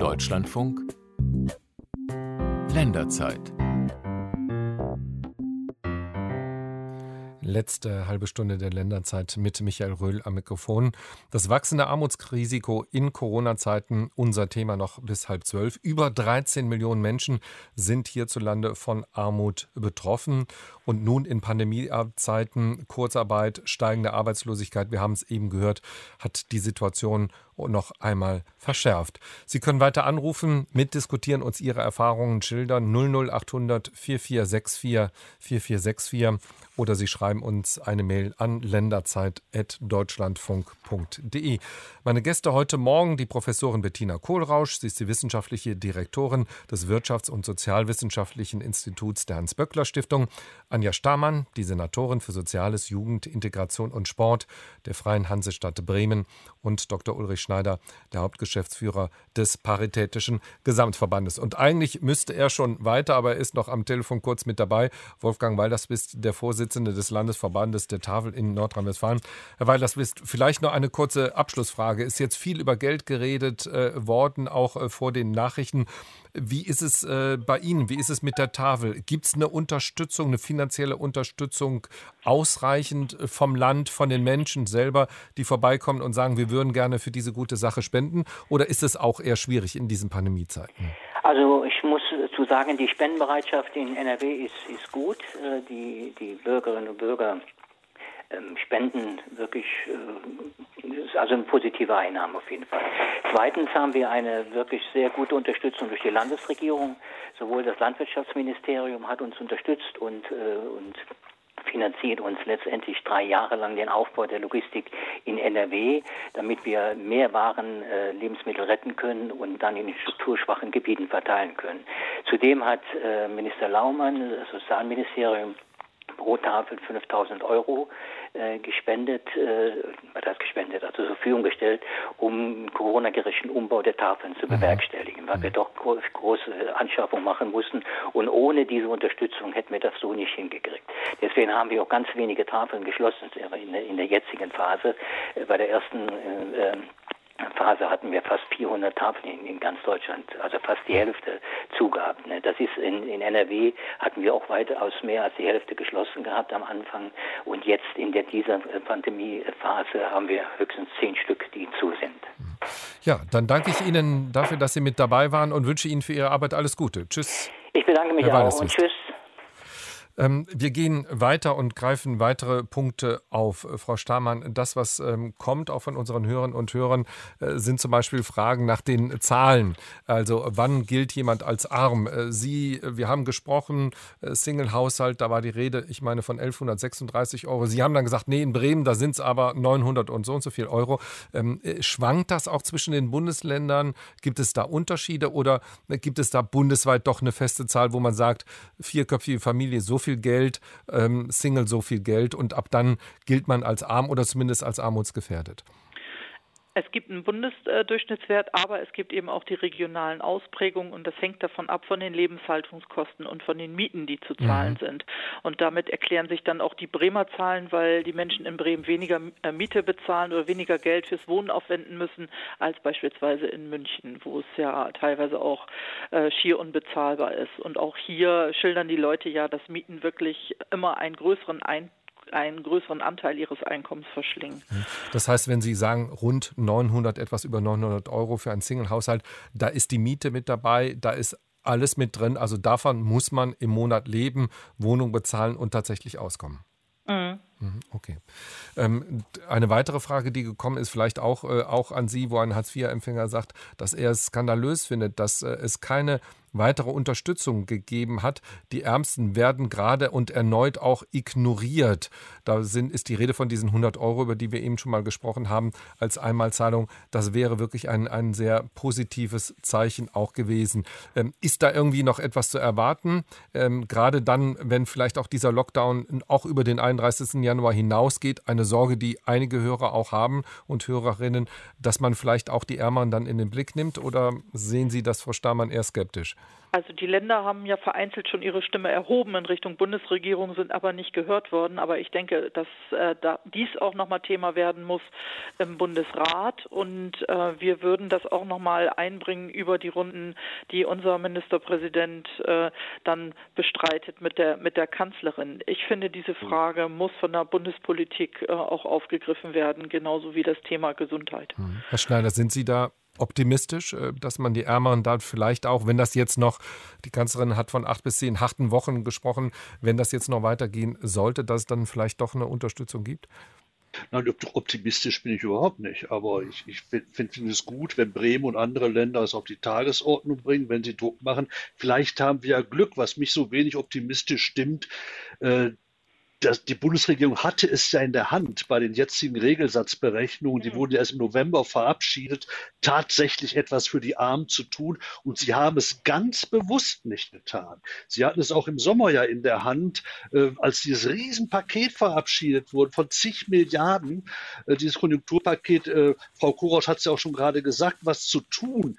Deutschlandfunk Länderzeit Letzte halbe Stunde der Länderzeit mit Michael Röhl am Mikrofon. Das wachsende Armutsrisiko in Corona-Zeiten, unser Thema noch bis halb zwölf. Über 13 Millionen Menschen sind hierzulande von Armut betroffen. Und nun in Pandemiezeiten, Kurzarbeit, steigende Arbeitslosigkeit, wir haben es eben gehört, hat die Situation noch einmal verschärft. Sie können weiter anrufen, mitdiskutieren, uns Ihre Erfahrungen schildern 00800 4464 4464 oder Sie schreiben uns eine Mail an länderzeit.deutschlandfunk.de. Meine Gäste heute Morgen die Professorin Bettina Kohlrausch. Sie ist die wissenschaftliche Direktorin des Wirtschafts- und Sozialwissenschaftlichen Instituts der Hans-Böckler-Stiftung. Anja Stamann, die Senatorin für Soziales, Jugend, Integration und Sport der Freien Hansestadt Bremen und Dr. Ulrich Schneider, der Hauptgeschäftsführer des Paritätischen Gesamtverbandes. Und eigentlich müsste er schon weiter, aber er ist noch am Telefon kurz mit dabei. Wolfgang Walderswist, der Vorsitzende des Landesverbandes der Tafel in Nordrhein-Westfalen. Herr Walderswist, vielleicht noch eine kurze Abschlussfrage. Ist jetzt viel über Geld geredet äh, worden, auch äh, vor den Nachrichten. Wie ist es äh, bei Ihnen? Wie ist es mit der Tafel? Gibt es eine Unterstützung, eine finanzielle Unterstützung ausreichend äh, vom Land, von den Menschen selber, die vorbeikommen und sagen, wir würden gerne für diese gute Sache spenden? Oder ist es auch eher schwierig in diesen Pandemiezeiten? Also ich muss zu sagen, die Spendenbereitschaft in NRW ist, ist gut. Äh, die, die Bürgerinnen und Bürger ähm, spenden wirklich, äh, also eine positive Einnahme auf jeden Fall. Zweitens haben wir eine wirklich sehr gute Unterstützung durch die Landesregierung. Sowohl das Landwirtschaftsministerium hat uns unterstützt und, äh, und finanziert uns letztendlich drei Jahre lang den Aufbau der Logistik in NRW, damit wir mehr Waren, äh, Lebensmittel retten können und dann in strukturschwachen Gebieten verteilen können. Zudem hat äh, Minister Laumann, das Sozialministerium, pro Tafel 5000 Euro äh, gespendet, äh, was heißt gespendet, also zur Verfügung gestellt, um Corona-gerechten Umbau der Tafeln zu mhm. bewerkstelligen, weil wir mhm. doch groß, große Anschaffungen machen mussten und ohne diese Unterstützung hätten wir das so nicht hingekriegt. Deswegen haben wir auch ganz wenige Tafeln geschlossen in der, in der jetzigen Phase. Äh, bei der ersten äh, Phase hatten wir fast 400 Tafeln in, in, ganz Deutschland, also fast die Hälfte zugehabt. Ne? Das ist in, in, NRW hatten wir auch weitaus mehr als die Hälfte geschlossen gehabt am Anfang und jetzt in der, dieser Pandemiephase haben wir höchstens zehn Stück, die zu sind. Ja, dann danke ich Ihnen dafür, dass Sie mit dabei waren und wünsche Ihnen für Ihre Arbeit alles Gute. Tschüss. Ich bedanke mich auch und tschüss. Ähm, wir gehen weiter und greifen weitere Punkte auf. Äh, Frau Stamann, das, was ähm, kommt auch von unseren Hörern und Hörern, äh, sind zum Beispiel Fragen nach den Zahlen. Also wann gilt jemand als arm? Äh, Sie, wir haben gesprochen, Single-Haushalt, da war die Rede, ich meine, von 1136 Euro. Sie haben dann gesagt, nee, in Bremen, da sind es aber 900 und so und so viel Euro. Ähm, schwankt das auch zwischen den Bundesländern? Gibt es da Unterschiede oder gibt es da bundesweit doch eine feste Zahl, wo man sagt, vierköpfige Familie, so viel viel Geld, ähm, Single so viel Geld und ab dann gilt man als arm oder zumindest als armutsgefährdet. Es gibt einen Bundesdurchschnittswert, aber es gibt eben auch die regionalen Ausprägungen und das hängt davon ab von den Lebenshaltungskosten und von den Mieten, die zu zahlen mhm. sind. Und damit erklären sich dann auch die Bremer Zahlen, weil die Menschen in Bremen weniger äh, Miete bezahlen oder weniger Geld fürs Wohnen aufwenden müssen als beispielsweise in München, wo es ja teilweise auch äh, schier unbezahlbar ist. Und auch hier schildern die Leute ja, dass Mieten wirklich immer einen größeren Einfluss einen größeren Anteil ihres Einkommens verschlingen. Das heißt, wenn Sie sagen, rund 900, etwas über 900 Euro für einen Single-Haushalt, da ist die Miete mit dabei, da ist alles mit drin. Also davon muss man im Monat leben, Wohnung bezahlen und tatsächlich auskommen. Mhm. mhm okay. Ähm, eine weitere Frage, die gekommen ist, vielleicht auch, äh, auch an Sie, wo ein Hartz-IV-Empfänger sagt, dass er es skandalös findet, dass äh, es keine weitere Unterstützung gegeben hat. Die Ärmsten werden gerade und erneut auch ignoriert. Da sind, ist die Rede von diesen 100 Euro, über die wir eben schon mal gesprochen haben, als Einmalzahlung. Das wäre wirklich ein, ein sehr positives Zeichen auch gewesen. Ähm, ist da irgendwie noch etwas zu erwarten? Ähm, gerade dann, wenn vielleicht auch dieser Lockdown auch über den 31. Januar hinausgeht, eine Sorge, die einige Hörer auch haben und Hörerinnen, dass man vielleicht auch die Ärmeren dann in den Blick nimmt? Oder sehen Sie das, Frau Stamann, eher skeptisch? Also die Länder haben ja vereinzelt schon ihre Stimme erhoben in Richtung Bundesregierung, sind aber nicht gehört worden. Aber ich denke, dass äh, da dies auch nochmal Thema werden muss im Bundesrat. Und äh, wir würden das auch nochmal einbringen über die Runden, die unser Ministerpräsident äh, dann bestreitet mit der, mit der Kanzlerin. Ich finde, diese Frage muss von der Bundespolitik äh, auch aufgegriffen werden, genauso wie das Thema Gesundheit. Herr Schneider, sind Sie da optimistisch, äh, dass man die Ärmeren da vielleicht auch, wenn das jetzt noch, die Kanzlerin hat von acht bis zehn harten Wochen gesprochen, wenn das jetzt noch weitergehen sollte, dass es dann vielleicht doch eine Unterstützung gibt? Nein, optimistisch bin ich überhaupt nicht. Aber ich, ich finde find es gut, wenn Bremen und andere Länder es auf die Tagesordnung bringen, wenn sie Druck machen. Vielleicht haben wir ja Glück, was mich so wenig optimistisch stimmt. Äh, das, die Bundesregierung hatte es ja in der Hand bei den jetzigen Regelsatzberechnungen, die mhm. wurden ja erst im November verabschiedet, tatsächlich etwas für die Armen zu tun. Und sie haben es ganz bewusst nicht getan. Sie hatten es auch im Sommer ja in der Hand, äh, als dieses Riesenpaket verabschiedet wurde von zig Milliarden, äh, dieses Konjunkturpaket. Äh, Frau Korosch hat es ja auch schon gerade gesagt, was zu tun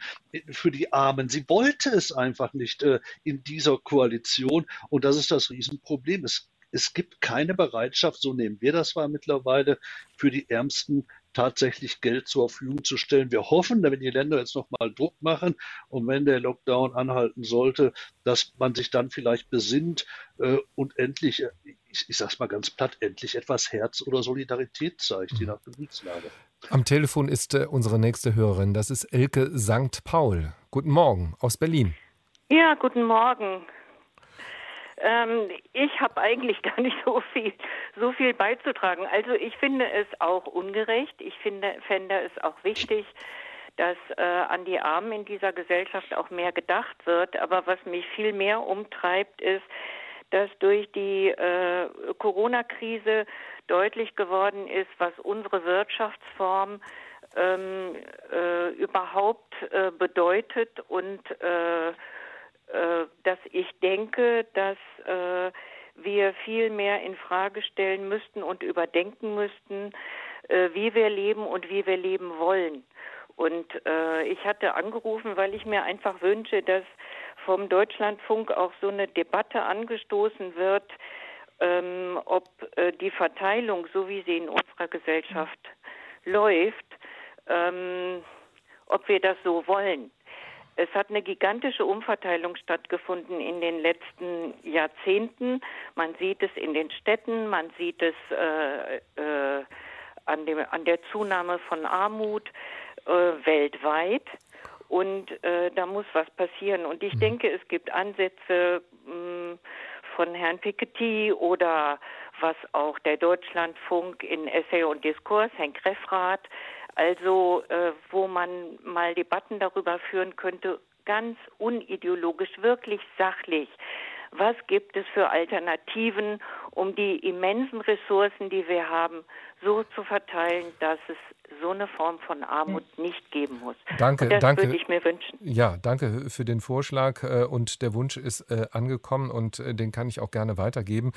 für die Armen. Sie wollte es einfach nicht äh, in dieser Koalition. Und das ist das Riesenproblem. Es es gibt keine Bereitschaft, so nehmen wir das wahr mittlerweile, für die Ärmsten tatsächlich Geld zur Verfügung zu stellen. Wir hoffen, wenn die Länder jetzt nochmal Druck machen und wenn der Lockdown anhalten sollte, dass man sich dann vielleicht besinnt äh, und endlich, äh, ich, ich sage es mal ganz platt, endlich etwas Herz oder Solidarität zeigt, je mhm. nach Gebietslage. Am Telefon ist äh, unsere nächste Hörerin, das ist Elke St. Paul. Guten Morgen aus Berlin. Ja, guten Morgen. Ähm, ich habe eigentlich <laughs> gar nicht so viel, so viel beizutragen. Also ich finde es auch ungerecht. Ich finde, fände es auch wichtig, dass äh, an die Armen in dieser Gesellschaft auch mehr gedacht wird. Aber was mich viel mehr umtreibt, ist, dass durch die äh, Corona-Krise deutlich geworden ist, was unsere Wirtschaftsform ähm, äh, überhaupt äh, bedeutet und äh, dass ich denke, dass äh, wir viel mehr in Frage stellen müssten und überdenken müssten, äh, wie wir leben und wie wir leben wollen. Und äh, ich hatte angerufen, weil ich mir einfach wünsche, dass vom Deutschlandfunk auch so eine Debatte angestoßen wird, ähm, ob äh, die Verteilung, so wie sie in unserer Gesellschaft läuft, ähm, ob wir das so wollen. Es hat eine gigantische Umverteilung stattgefunden in den letzten Jahrzehnten. Man sieht es in den Städten, man sieht es äh, äh, an, dem, an der Zunahme von Armut äh, weltweit. Und äh, da muss was passieren. Und ich mhm. denke, es gibt Ansätze mh, hm, von Herrn Piketty oder was auch der Deutschlandfunk in Essay und Diskurs, Henk Reffrath, also äh, wo man mal Debatten darüber führen könnte, ganz unideologisch, wirklich sachlich. Was gibt es für Alternativen, um die immensen Ressourcen, die wir haben, so zu verteilen, dass es so eine Form von Armut nicht geben muss. Danke, das danke. würde ich mir wünschen. Ja, danke für den Vorschlag äh, und der Wunsch ist äh, angekommen und äh, den kann ich auch gerne weitergeben.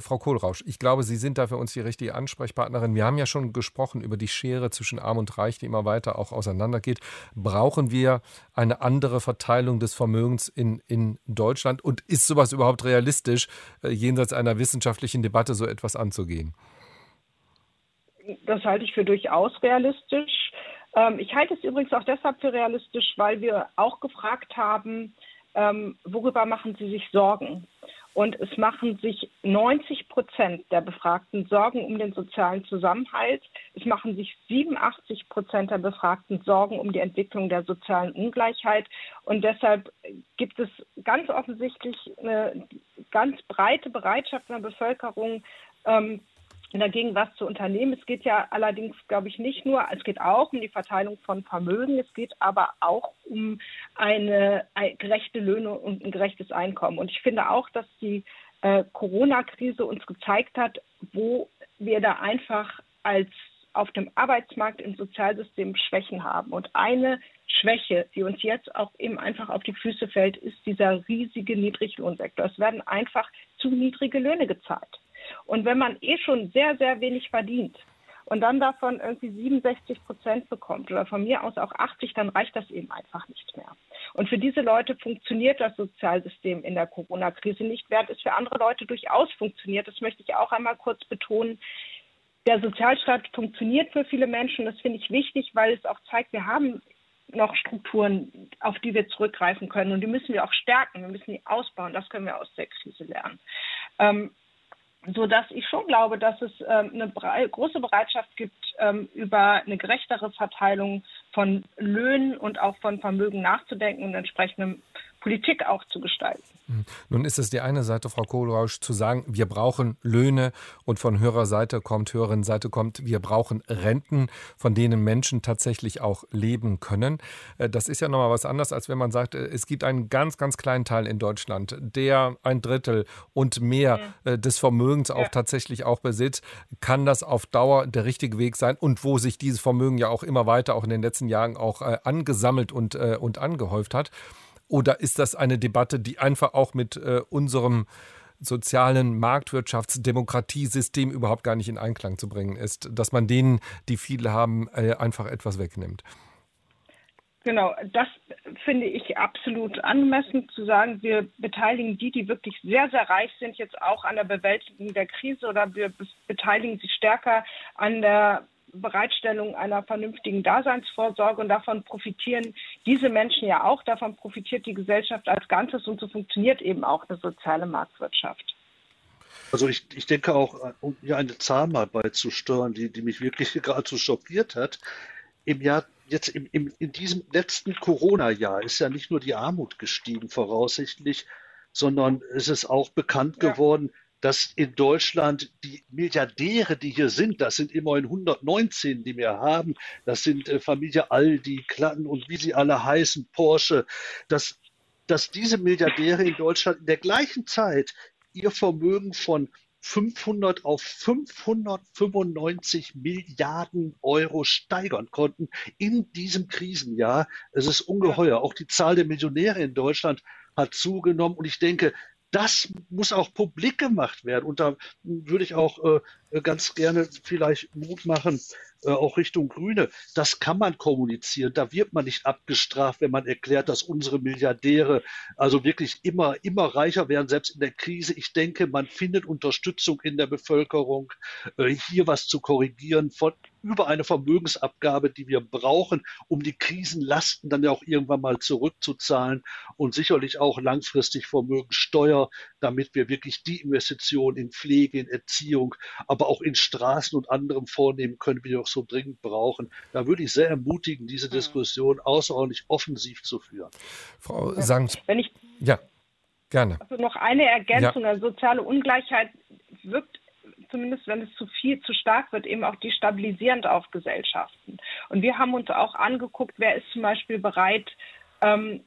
Frau Kohlrausch, ich glaube, Sie sind da für uns die richtige Ansprechpartnerin. Wir haben ja schon gesprochen über die Schere zwischen Arm und Reich, die immer weiter auch auseinandergeht. Brauchen wir eine andere Verteilung des Vermögens in, in Deutschland und ist sowas überhaupt realistisch, jenseits einer wissenschaftlichen Debatte so etwas anzugehen? Das halte ich für durchaus realistisch. Ähm, ich halte es übrigens auch deshalb für realistisch, weil wir auch gefragt haben, ähm, worüber machen Sie sich Sorgen? Und es machen sich 90 Prozent der Befragten Sorgen um den sozialen Zusammenhalt. Es machen sich 87 Prozent der Befragten Sorgen um die Entwicklung der sozialen Ungleichheit. Und deshalb gibt es ganz offensichtlich eine ganz breite Bereitschaft in der Bevölkerung, ähm, dagegen was zu unternehmen. Es geht ja allerdings, glaube ich, nicht nur, es geht auch um die Verteilung von Vermögen, es geht aber auch um eine, gerechte Löhne und ein gerechtes Einkommen. Und ich finde auch, dass die äh, Corona-Krise uns gezeigt hat, wo wir da einfach als auf dem Arbeitsmarkt im Sozialsystem Schwächen haben. Und eine Schwäche, die uns jetzt auch eben einfach auf die Füße fällt, ist dieser riesige Niedriglohnsektor. Es werden einfach zu niedrige Löhne gezahlt. Und wenn man eh schon sehr, sehr wenig verdient und dann davon irgendwie 67 Prozent bekommt oder von mir aus auch 80, dann reicht das eben einfach nicht mehr. Und für diese Leute funktioniert das Sozialsystem in der Corona-Krise nicht, während es für andere Leute durchaus funktioniert. Das möchte ich auch einmal kurz betonen. Der Sozialstaat funktioniert für viele Menschen. Das finde ich wichtig, weil es auch zeigt, wir haben noch Strukturen, auf die wir zurückgreifen können. Und die müssen wir auch stärken. Wir müssen die ausbauen. Das können wir aus der Krise lernen. Ähm, so dass ich schon glaube, dass es ähm, eine große Bereitschaft gibt, ähm, über eine gerechtere Verteilung von Löhnen und auch von Vermögen nachzudenken und entsprechende Politik auch zu gestalten. Hm. Nun ist es die eine Seite, Frau Kohlrausch, zu sagen, wir brauchen Löhne und von Hörerseite kommt, Hörerinnenseite kommt, wir brauchen Renten, von denen Menschen tatsächlich auch leben können. Äh, das ist ja nochmal was anderes, als wenn man sagt, äh, es gibt einen ganz, ganz kleinen Teil in Deutschland, der ein Drittel und mehr. Äh, des Vermögens auch ja. tatsächlich auch besitzt. Kann das auf Dauer der richtige Weg sein und wo sich dieses Vermögen ja auch immer weiter, auch in den letzten Jahren auch angesammelt und, und angehäuft hat? Oder ist das eine Debatte, die einfach auch mit äh, unserem sozialen Marktwirtschaftsdemokratiesystem überhaupt gar nicht in Einklang zu bringen ist, dass man denen, die viele haben, äh, einfach etwas wegnimmt? Genau, das finde ich absolut angemessen zu sagen, wir beteiligen die, die wirklich sehr, sehr reich sind, jetzt auch an der Bewältigung der Krise oder wir beteiligen sie stärker an der Bereitstellung einer vernünftigen Daseinsvorsorge und davon profitieren diese Menschen ja auch, davon profitiert die Gesellschaft als Ganzes und so funktioniert eben auch eine soziale Marktwirtschaft. Also ich, ich denke auch, um hier eine Zahl mal beizusteuern, die, die mich wirklich <laughs> geradezu schockiert hat. Im Jahr jetzt im, im, in diesem letzten Corona-Jahr ist ja nicht nur die Armut gestiegen voraussichtlich, sondern es ist auch bekannt ja. geworden, dass in Deutschland die Milliardäre, die hier sind, das sind immerhin 119, die wir haben, das sind äh, Familie Aldi, Klatten und wie sie alle heißen, Porsche, dass, dass diese Milliardäre in Deutschland in der gleichen Zeit ihr Vermögen von 500 auf 595 Milliarden Euro steigern konnten in diesem Krisenjahr. Es ist ungeheuer. Auch die Zahl der Millionäre in Deutschland hat zugenommen. Und ich denke, das muss auch publik gemacht werden. Und da würde ich auch äh, ganz gerne vielleicht Mut machen, auch Richtung Grüne. Das kann man kommunizieren. Da wird man nicht abgestraft, wenn man erklärt, dass unsere Milliardäre also wirklich immer, immer reicher werden, selbst in der Krise. Ich denke, man findet Unterstützung in der Bevölkerung, äh, hier was zu korrigieren von über eine Vermögensabgabe, die wir brauchen, um die Krisenlasten dann ja auch irgendwann mal zurückzuzahlen und sicherlich auch langfristig Vermögensteuer, damit wir wirklich die Investitionen in Pflege, in Erziehung, aber auch in Straßen und anderem vornehmen können, wie wir auch so dringend brauchen. Da würde ich sehr ermutigen, diese hm. Diskussion außerordentlich offensiv zu führen. Frau Sankt. Wenn ich ja, gerne. Also noch eine Ergänzung. Ja. Soziale Ungleichheit wirkt zumindest wenn es zu viel, zu stark wird, eben auch destabilisierend auf Gesellschaften. Und wir haben uns auch angeguckt, wer ist zum Beispiel bereit, ähm,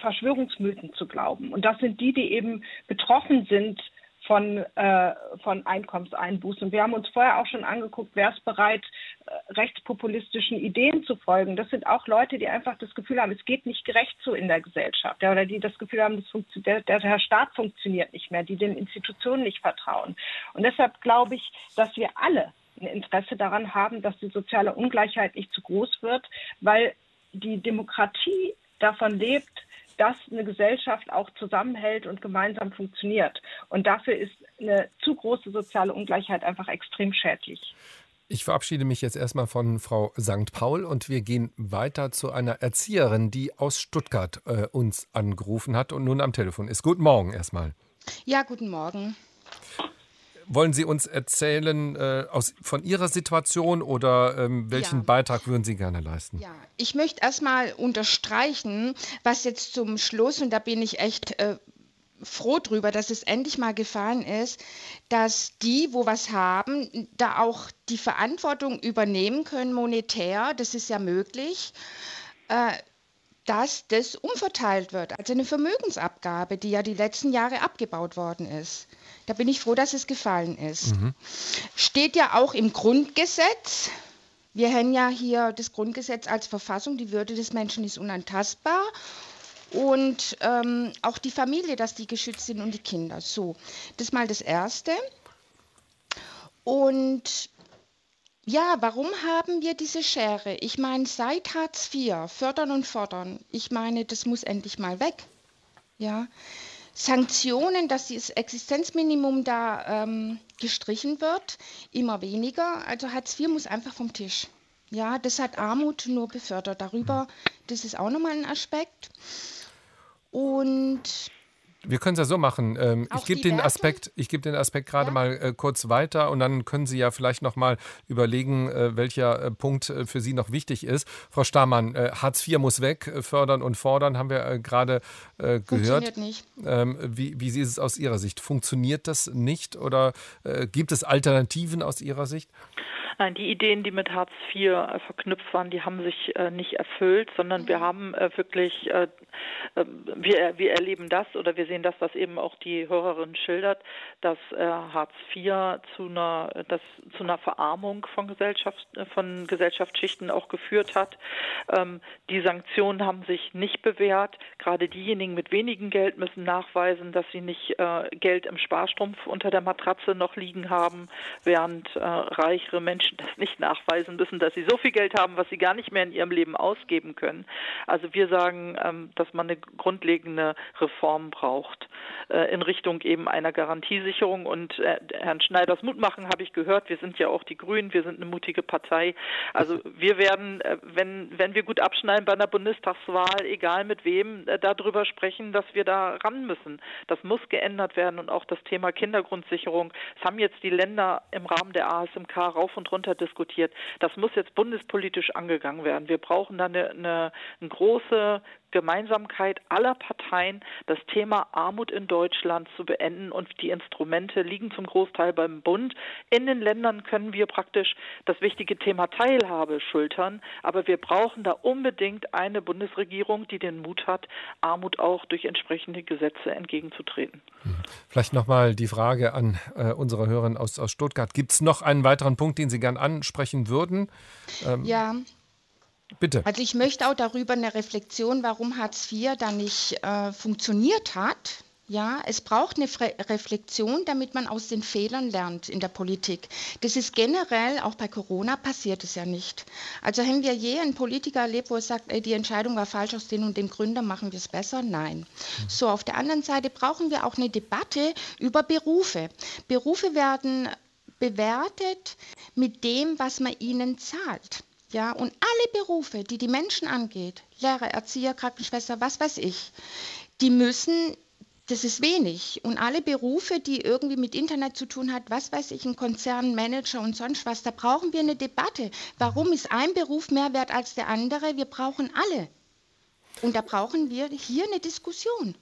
Verschwörungsmythen zu glauben. Und das sind die, die eben betroffen sind von, äh, von Einkommenseinbußen. Wir haben uns vorher auch schon angeguckt, wer ist bereit, äh, rechtspopulistischen Ideen zu folgen. Das sind auch Leute, die einfach das Gefühl haben, es geht nicht gerecht so in der Gesellschaft. Ja, oder die das Gefühl haben, das der, der Staat funktioniert nicht mehr, die den Institutionen nicht vertrauen. Und deshalb glaube ich, dass wir alle ein Interesse daran haben, dass die soziale Ungleichheit nicht zu groß wird, weil die Demokratie davon lebt, dass eine Gesellschaft auch zusammenhält und gemeinsam funktioniert. Und dafür ist eine zu große soziale Ungleichheit einfach extrem schädlich. Ich verabschiede mich jetzt erstmal von Frau St. Paul und wir gehen weiter zu einer Erzieherin, die aus Stuttgart äh, uns angerufen hat und nun am Telefon ist. Guten Morgen erstmal. Ja, guten Morgen. Wollen Sie uns erzählen äh, aus, von Ihrer Situation oder ähm, welchen ja. Beitrag würden Sie gerne leisten? Ja, ich möchte erstmal unterstreichen, was jetzt zum Schluss, und da bin ich echt äh, froh drüber, dass es endlich mal gefallen ist, dass die, wo was haben, da auch die Verantwortung übernehmen können monetär. Das ist ja möglich. Äh, dass das umverteilt wird, also eine Vermögensabgabe, die ja die letzten Jahre abgebaut worden ist. Da bin ich froh, dass es gefallen ist. Mhm. Steht ja auch im Grundgesetz. Wir haben ja hier das Grundgesetz als Verfassung, die Würde des Menschen ist unantastbar. Und ähm, auch die Familie, dass die geschützt sind und die Kinder. So, das ist mal das Erste. Und ja, warum haben wir diese Schere? Ich meine, seit Hartz IV, fördern und fordern, ich meine, das muss endlich mal weg. Ja, Sanktionen, dass das Existenzminimum da ähm, gestrichen wird, immer weniger. Also Hartz IV muss einfach vom Tisch. Ja, das hat Armut nur befördert. Darüber, das ist auch nochmal ein Aspekt. Und wir können es ja so machen. Ähm, ich gebe den Aspekt, ich gebe den Aspekt gerade ja. mal äh, kurz weiter und dann können Sie ja vielleicht noch mal überlegen, äh, welcher äh, Punkt äh, für Sie noch wichtig ist. Frau Stamann, äh, Hartz IV muss weg, äh, fördern und fordern, haben wir gerade gehört. Funktioniert nicht. Ähm, wie, wie ist es aus Ihrer Sicht? Funktioniert das nicht oder gibt es Alternativen aus Ihrer Sicht? Nein, die Ideen, die mit Hartz IV äh, verknüpft waren, die haben sich äh, nicht erfüllt, sondern wir mhm. haben äh, wirklich, wir, wir erleben das oder wir sehen das, was eben auch die Hörerin schildert, dass Hartz IV zu einer, das, zu einer Verarmung von Gesellschaft, von Gesellschaftsschichten auch geführt hat. Ähm, die Sanktionen haben sich nicht bewährt. Gerade diejenigen mit wenigem Geld müssen nachweisen, dass sie nicht Geld im Sparstrumpf unter der Matratze noch liegen haben, während reichere Menschen Menschen das nicht nachweisen müssen, dass sie so viel Geld haben, was sie gar nicht mehr in ihrem Leben ausgeben können. Also wir sagen, ähm, dass man eine grundlegende Reform braucht äh, in Richtung eben einer Garantiesicherung. Und äh, Herrn Schneiders Mut machen habe ich gehört. Wir sind ja auch die Grünen, wir sind eine mutige Partei. Also wir werden, äh, wenn, wenn wir gut abschneiden bei einer Bundestagswahl, egal mit wem, darüber sprechen, dass wir da ran müssen. Das muss geändert werden und auch das Thema Kindergrundsicherung. Das haben jetzt die Länder im Rahmen der ASMK rauf und runter diskutiert. Das muss jetzt bundespolitisch angegangen werden. Wir brauchen da eine, eine, eine große Gemeinsamkeit aller Parteien, das Thema Armut in Deutschland zu beenden und die Instrumente liegen zum Großteil beim Bund. In den Ländern können wir praktisch das wichtige Thema Teilhabe schultern, aber wir brauchen da unbedingt eine Bundesregierung, die den Mut hat, Armut auch durch entsprechende Gesetze entgegenzutreten. Vielleicht nochmal die Frage an äh, unsere Hörerin aus, aus Stuttgart. Gibt es noch einen weiteren Punkt, den Sie gern ansprechen würden? Ähm, ja, Bitte. Also ich möchte auch darüber eine Reflexion, warum Hartz IV da nicht äh, funktioniert hat. Ja, es braucht eine Reflexion, damit man aus den Fehlern lernt in der Politik. Das ist generell, auch bei Corona passiert es ja nicht. Also haben wir je einen Politiker erlebt, wo er sagt, ey, die Entscheidung war falsch, aus den und den Gründen machen wir es besser? Nein. So, auf der anderen Seite brauchen wir auch eine Debatte über Berufe. Berufe werden bewertet mit dem, was man ihnen zahlt. Ja, und alle Berufe, die die Menschen angeht, Lehrer, Erzieher, Krankenschwester, was weiß ich, die müssen das ist wenig. Und alle Berufe, die irgendwie mit Internet zu tun hat, was weiß ich, ein Konzern, Manager und sonst was, da brauchen wir eine Debatte. Warum ist ein Beruf mehr wert als der andere? Wir brauchen alle. Und da brauchen wir hier eine Diskussion.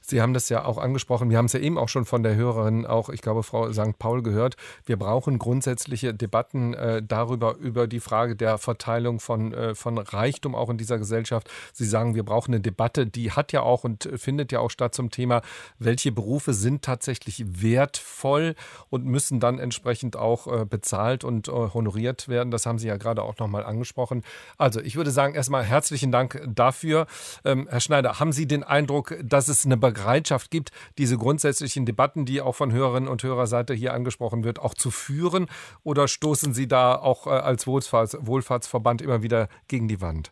Sie haben das ja auch angesprochen. Wir haben es ja eben auch schon von der Hörerin, auch ich glaube Frau St. Paul gehört. Wir brauchen grundsätzliche Debatten äh, darüber, über die Frage der Verteilung von, äh, von Reichtum auch in dieser Gesellschaft. Sie sagen, wir brauchen eine Debatte, die hat ja auch und findet ja auch statt zum Thema, welche Berufe sind tatsächlich wertvoll und müssen dann entsprechend auch äh, bezahlt und äh, honoriert werden. Das haben Sie ja gerade auch nochmal angesprochen. Also ich würde sagen, erstmal herzlichen Dank dafür. Ähm, Herr Schneider, haben Sie den Eindruck, dass es eine Bereitschaft gibt, diese grundsätzlichen Debatten, die auch von Hörerinnen und Hörerseite hier angesprochen wird, auch zu führen? Oder stoßen Sie da auch äh, als Wohlfahrts Wohlfahrtsverband immer wieder gegen die Wand?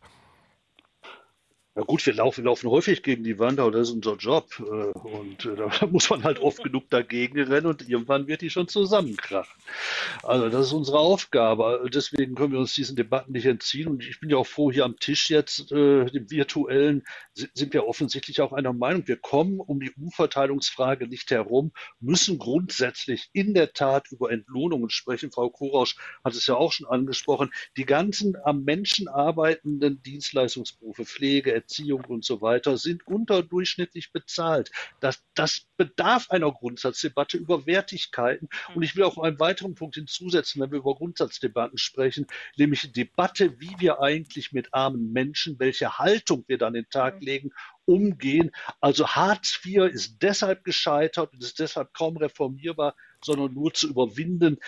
Na gut, wir laufen, laufen häufig gegen die Wand, aber das ist unser Job. Äh, und äh, da <laughs> muss man halt oft genug dagegen rennen und irgendwann wird die schon zusammenkrachen. Also das ist unsere Aufgabe. Deswegen können wir uns diesen Debatten nicht entziehen. Und ich bin ja auch froh, hier am Tisch jetzt, äh, dem virtuellen, sind wir offensichtlich auch einer Meinung. Wir kommen um die Umverteilungsfrage nicht herum, müssen grundsätzlich in der Tat über Entlohnungen sprechen. Frau Kurausch hat es ja auch schon angesprochen. Die ganzen am Menschen arbeitenden Dienstleistungsberufe, Pflege, Erziehung und so weiter sind unterdurchschnittlich bezahlt. Das, das bedarf einer Grundsatzdebatte über Wertigkeiten. Und ich will auch einen weiteren Punkt hinzusetzen, wenn wir über Grundsatzdebatten sprechen, nämlich die Debatte, wie wir eigentlich mit armen Menschen, welche Haltung wir dann in den Tag mhm. legen, umgehen. Also Hartz IV ist deshalb gescheitert und ist deshalb kaum reformierbar, sondern nur zu überwinden,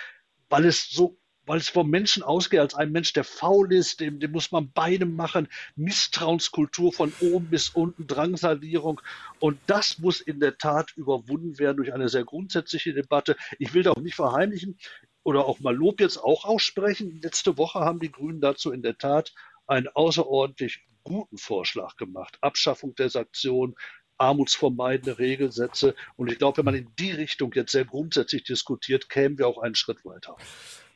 weil es so weil es vom Menschen ausgeht, als ein Mensch, der faul ist, dem, dem muss man Beine machen, Misstrauenskultur von oben bis unten, Drangsalierung. Und das muss in der Tat überwunden werden durch eine sehr grundsätzliche Debatte. Ich will da auch nicht verheimlichen oder auch mal Lob jetzt auch aussprechen. Letzte Woche haben die Grünen dazu in der Tat einen außerordentlich guten Vorschlag gemacht. Abschaffung der Sanktionen, armutsvermeidende Regelsätze. Und ich glaube, wenn man in die Richtung jetzt sehr grundsätzlich diskutiert, kämen wir auch einen Schritt weiter.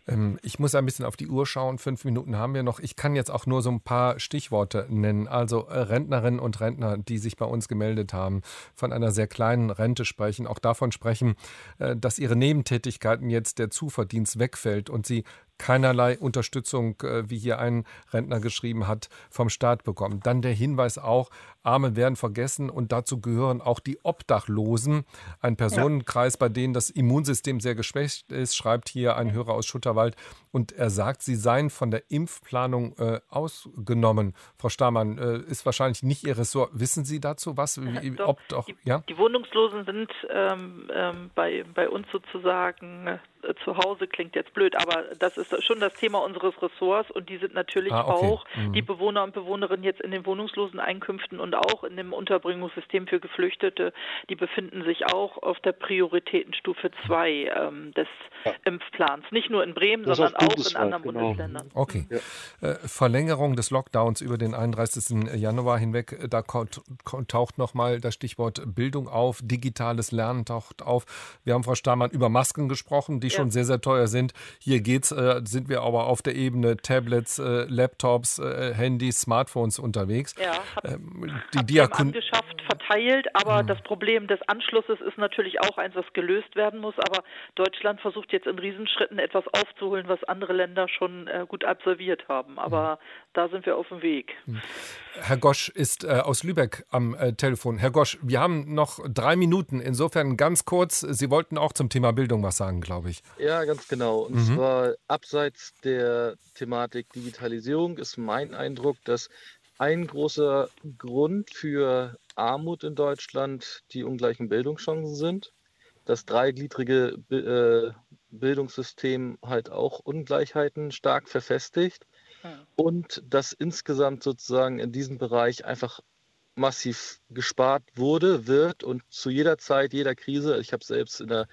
Ähm, ich muss ein bisschen auf die Uhr schauen. Fünf Minuten haben wir noch. Ich kann jetzt auch nur so ein paar Stichworte nennen. Also äh, Rentnerinnen und Rentner, die sich bei uns gemeldet haben, von einer sehr kleinen Rente sprechen, auch davon sprechen, äh, dass ihre Nebentätigkeiten jetzt der Zuverdienst wegfällt und sie keinerlei Unterstützung, äh, wie hier ein Rentner geschrieben hat, vom Staat bekommen. Dann der Hinweis auch, Arme werden vergessen und dazu gehören auch die Obdachlosen, ein Personenkreis, bei denen das Immunsystem sehr geschwächt ist, schreibt hier ein Hörer aus Schutterwald. Und er sagt, sie seien von der Impfplanung äh, ausgenommen. Frau Stamann, äh, ist wahrscheinlich nicht Ihr Ressort. Wissen Sie dazu was? Wie, Doch, ob, doch, die, ja? die Wohnungslosen sind ähm, ähm, bei, bei uns sozusagen äh, zu Hause klingt jetzt blöd, aber das ist schon das Thema unseres Ressorts und die sind natürlich ah, okay. auch mhm. die Bewohner und Bewohnerinnen jetzt in den wohnungslosen Einkünften und auch in dem Unterbringungssystem für Geflüchtete, die befinden sich auch auf der Prioritätenstufe 2 ähm, des ja. Impfplans. Nicht nur in Bremen, das sondern auch in anderen genau. Bundesländern. Okay. Ja. Äh, Verlängerung des Lockdowns über den 31. Januar hinweg, äh, da taucht nochmal das Stichwort Bildung auf, digitales Lernen taucht auf. Wir haben, Frau Stamann, über Masken gesprochen, die ja. schon sehr, sehr teuer sind. Hier geht's, äh, sind wir aber auf der Ebene Tablets, äh, Laptops, äh, Handys, Smartphones unterwegs. Ja, hab, ähm, die Diakon abgeschafft, verteilt, aber hm. das Problem des Anschlusses ist natürlich auch eins, was gelöst werden muss. Aber Deutschland versucht jetzt in Riesenschritten etwas aufzuholen, was andere Länder schon äh, gut absolviert haben. Aber hm. da sind wir auf dem Weg. Hm. Herr Gosch ist äh, aus Lübeck am äh, Telefon. Herr Gosch, wir haben noch drei Minuten. Insofern ganz kurz. Sie wollten auch zum Thema Bildung was sagen, glaube ich. Ja, ganz genau. Und mhm. zwar abseits der Thematik Digitalisierung ist mein Eindruck, dass ein großer Grund für Armut in Deutschland die ungleichen Bildungschancen sind. Das dreigliedrige äh, Bildungssystem halt auch Ungleichheiten stark verfestigt. Hm. Und dass insgesamt sozusagen in diesem Bereich einfach massiv gespart wurde, wird und zu jeder Zeit, jeder Krise, ich habe es selbst in der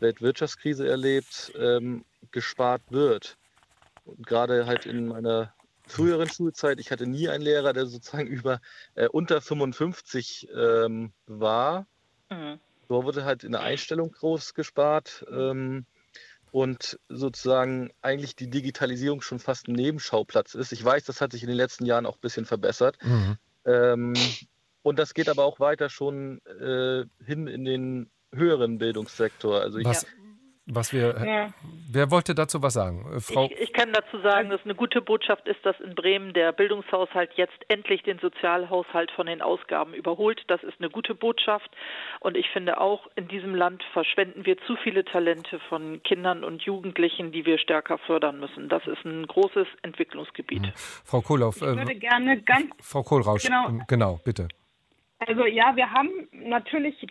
Weltwirtschaftskrise erlebt, ähm, gespart wird. Und gerade halt in meiner früheren Schulzeit, ich hatte nie einen Lehrer, der sozusagen <laughs> über äh, unter 55 ähm, war. Mhm. So wurde halt in der Einstellung groß gespart ähm, und sozusagen eigentlich die Digitalisierung schon fast ein Nebenschauplatz ist. Ich weiß, das hat sich in den letzten Jahren auch ein bisschen verbessert. Mhm. Ähm, und das geht aber auch weiter schon äh, hin in den höheren Bildungssektor. Also ich, Was, was wir. Ja. Wer wollte dazu was sagen? Äh, Frau ich, ich, kann dazu sagen, dass eine gute Botschaft ist, dass in Bremen der Bildungshaushalt jetzt endlich den Sozialhaushalt von den Ausgaben überholt. Das ist eine gute Botschaft. Und ich finde auch, in diesem Land verschwenden wir zu viele Talente von Kindern und Jugendlichen, die wir stärker fördern müssen. Das ist ein großes Entwicklungsgebiet. Mhm. Frau Kohlauf. Ich würde äh, gerne ganz. Frau Kohlrausch, genau, genau bitte. Also ja, wir haben natürlich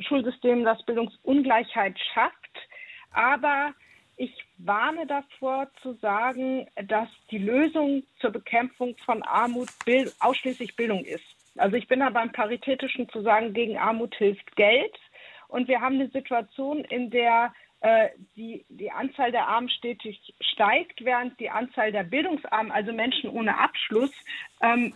Schulsystem, das Bildungsungleichheit schafft. Aber ich warne davor zu sagen, dass die Lösung zur Bekämpfung von Armut Bild, ausschließlich Bildung ist. Also ich bin da beim Paritätischen zu sagen, gegen Armut hilft Geld. Und wir haben eine Situation, in der äh, die, die Anzahl der Armen stetig steigt, während die Anzahl der Bildungsarmen, also Menschen ohne Abschluss, ähm,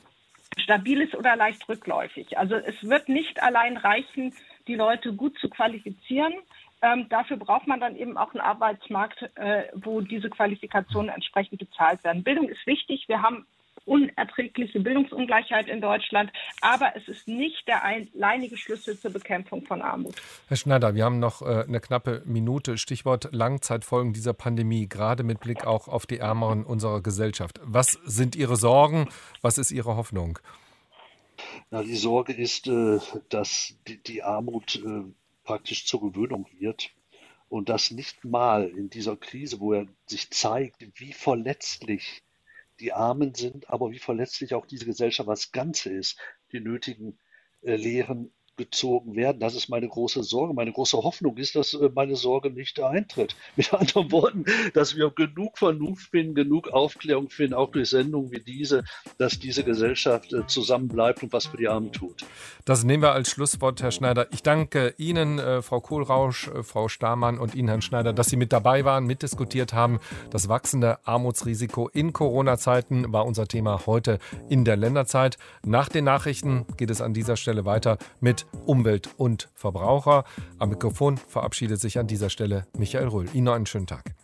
stabil ist oder leicht rückläufig. Also es wird nicht allein reichen, die Leute gut zu qualifizieren. Ähm, dafür braucht man dann eben auch einen Arbeitsmarkt, äh, wo diese Qualifikationen entsprechend bezahlt werden. Bildung ist wichtig. Wir haben unerträgliche Bildungsungleichheit in Deutschland, aber es ist nicht der alleinige Schlüssel zur Bekämpfung von Armut. Herr Schneider, wir haben noch äh, eine knappe Minute. Stichwort Langzeitfolgen dieser Pandemie, gerade mit Blick auch auf die Ärmeren unserer Gesellschaft. Was sind Ihre Sorgen? Was ist Ihre Hoffnung? Na, die Sorge ist, äh, dass die Armut äh, praktisch zur Gewöhnung wird und dass nicht mal in dieser Krise, wo er sich zeigt, wie verletzlich die Armen sind, aber wie verletzlich auch diese Gesellschaft als Ganze ist, die nötigen äh, Lehren gezogen werden. Das ist meine große Sorge. Meine große Hoffnung ist, dass äh, meine Sorge nicht eintritt. <laughs> Mit anderen Worten, dass wir genug Vernunft finden, genug Aufklärung finden, auch durch Sendungen wie diese, dass diese Gesellschaft äh, zusammenbleibt und was für die Armen tut. Das nehmen wir als Schlusswort, Herr Schneider. Ich danke Ihnen, äh, Frau Kohlrausch, Frau Stamann und Ihnen, Herrn Schneider, dass Sie mit dabei waren, mitdiskutiert haben. Das wachsende Armutsrisiko in Corona-Zeiten war unser Thema heute in der Länderzeit. Nach den Nachrichten geht es an dieser Stelle weiter mit Umwelt und Verbraucher. Am Mikrofon verabschiedet sich an dieser Stelle Michael Röhl. Ihnen noch einen schönen Tag.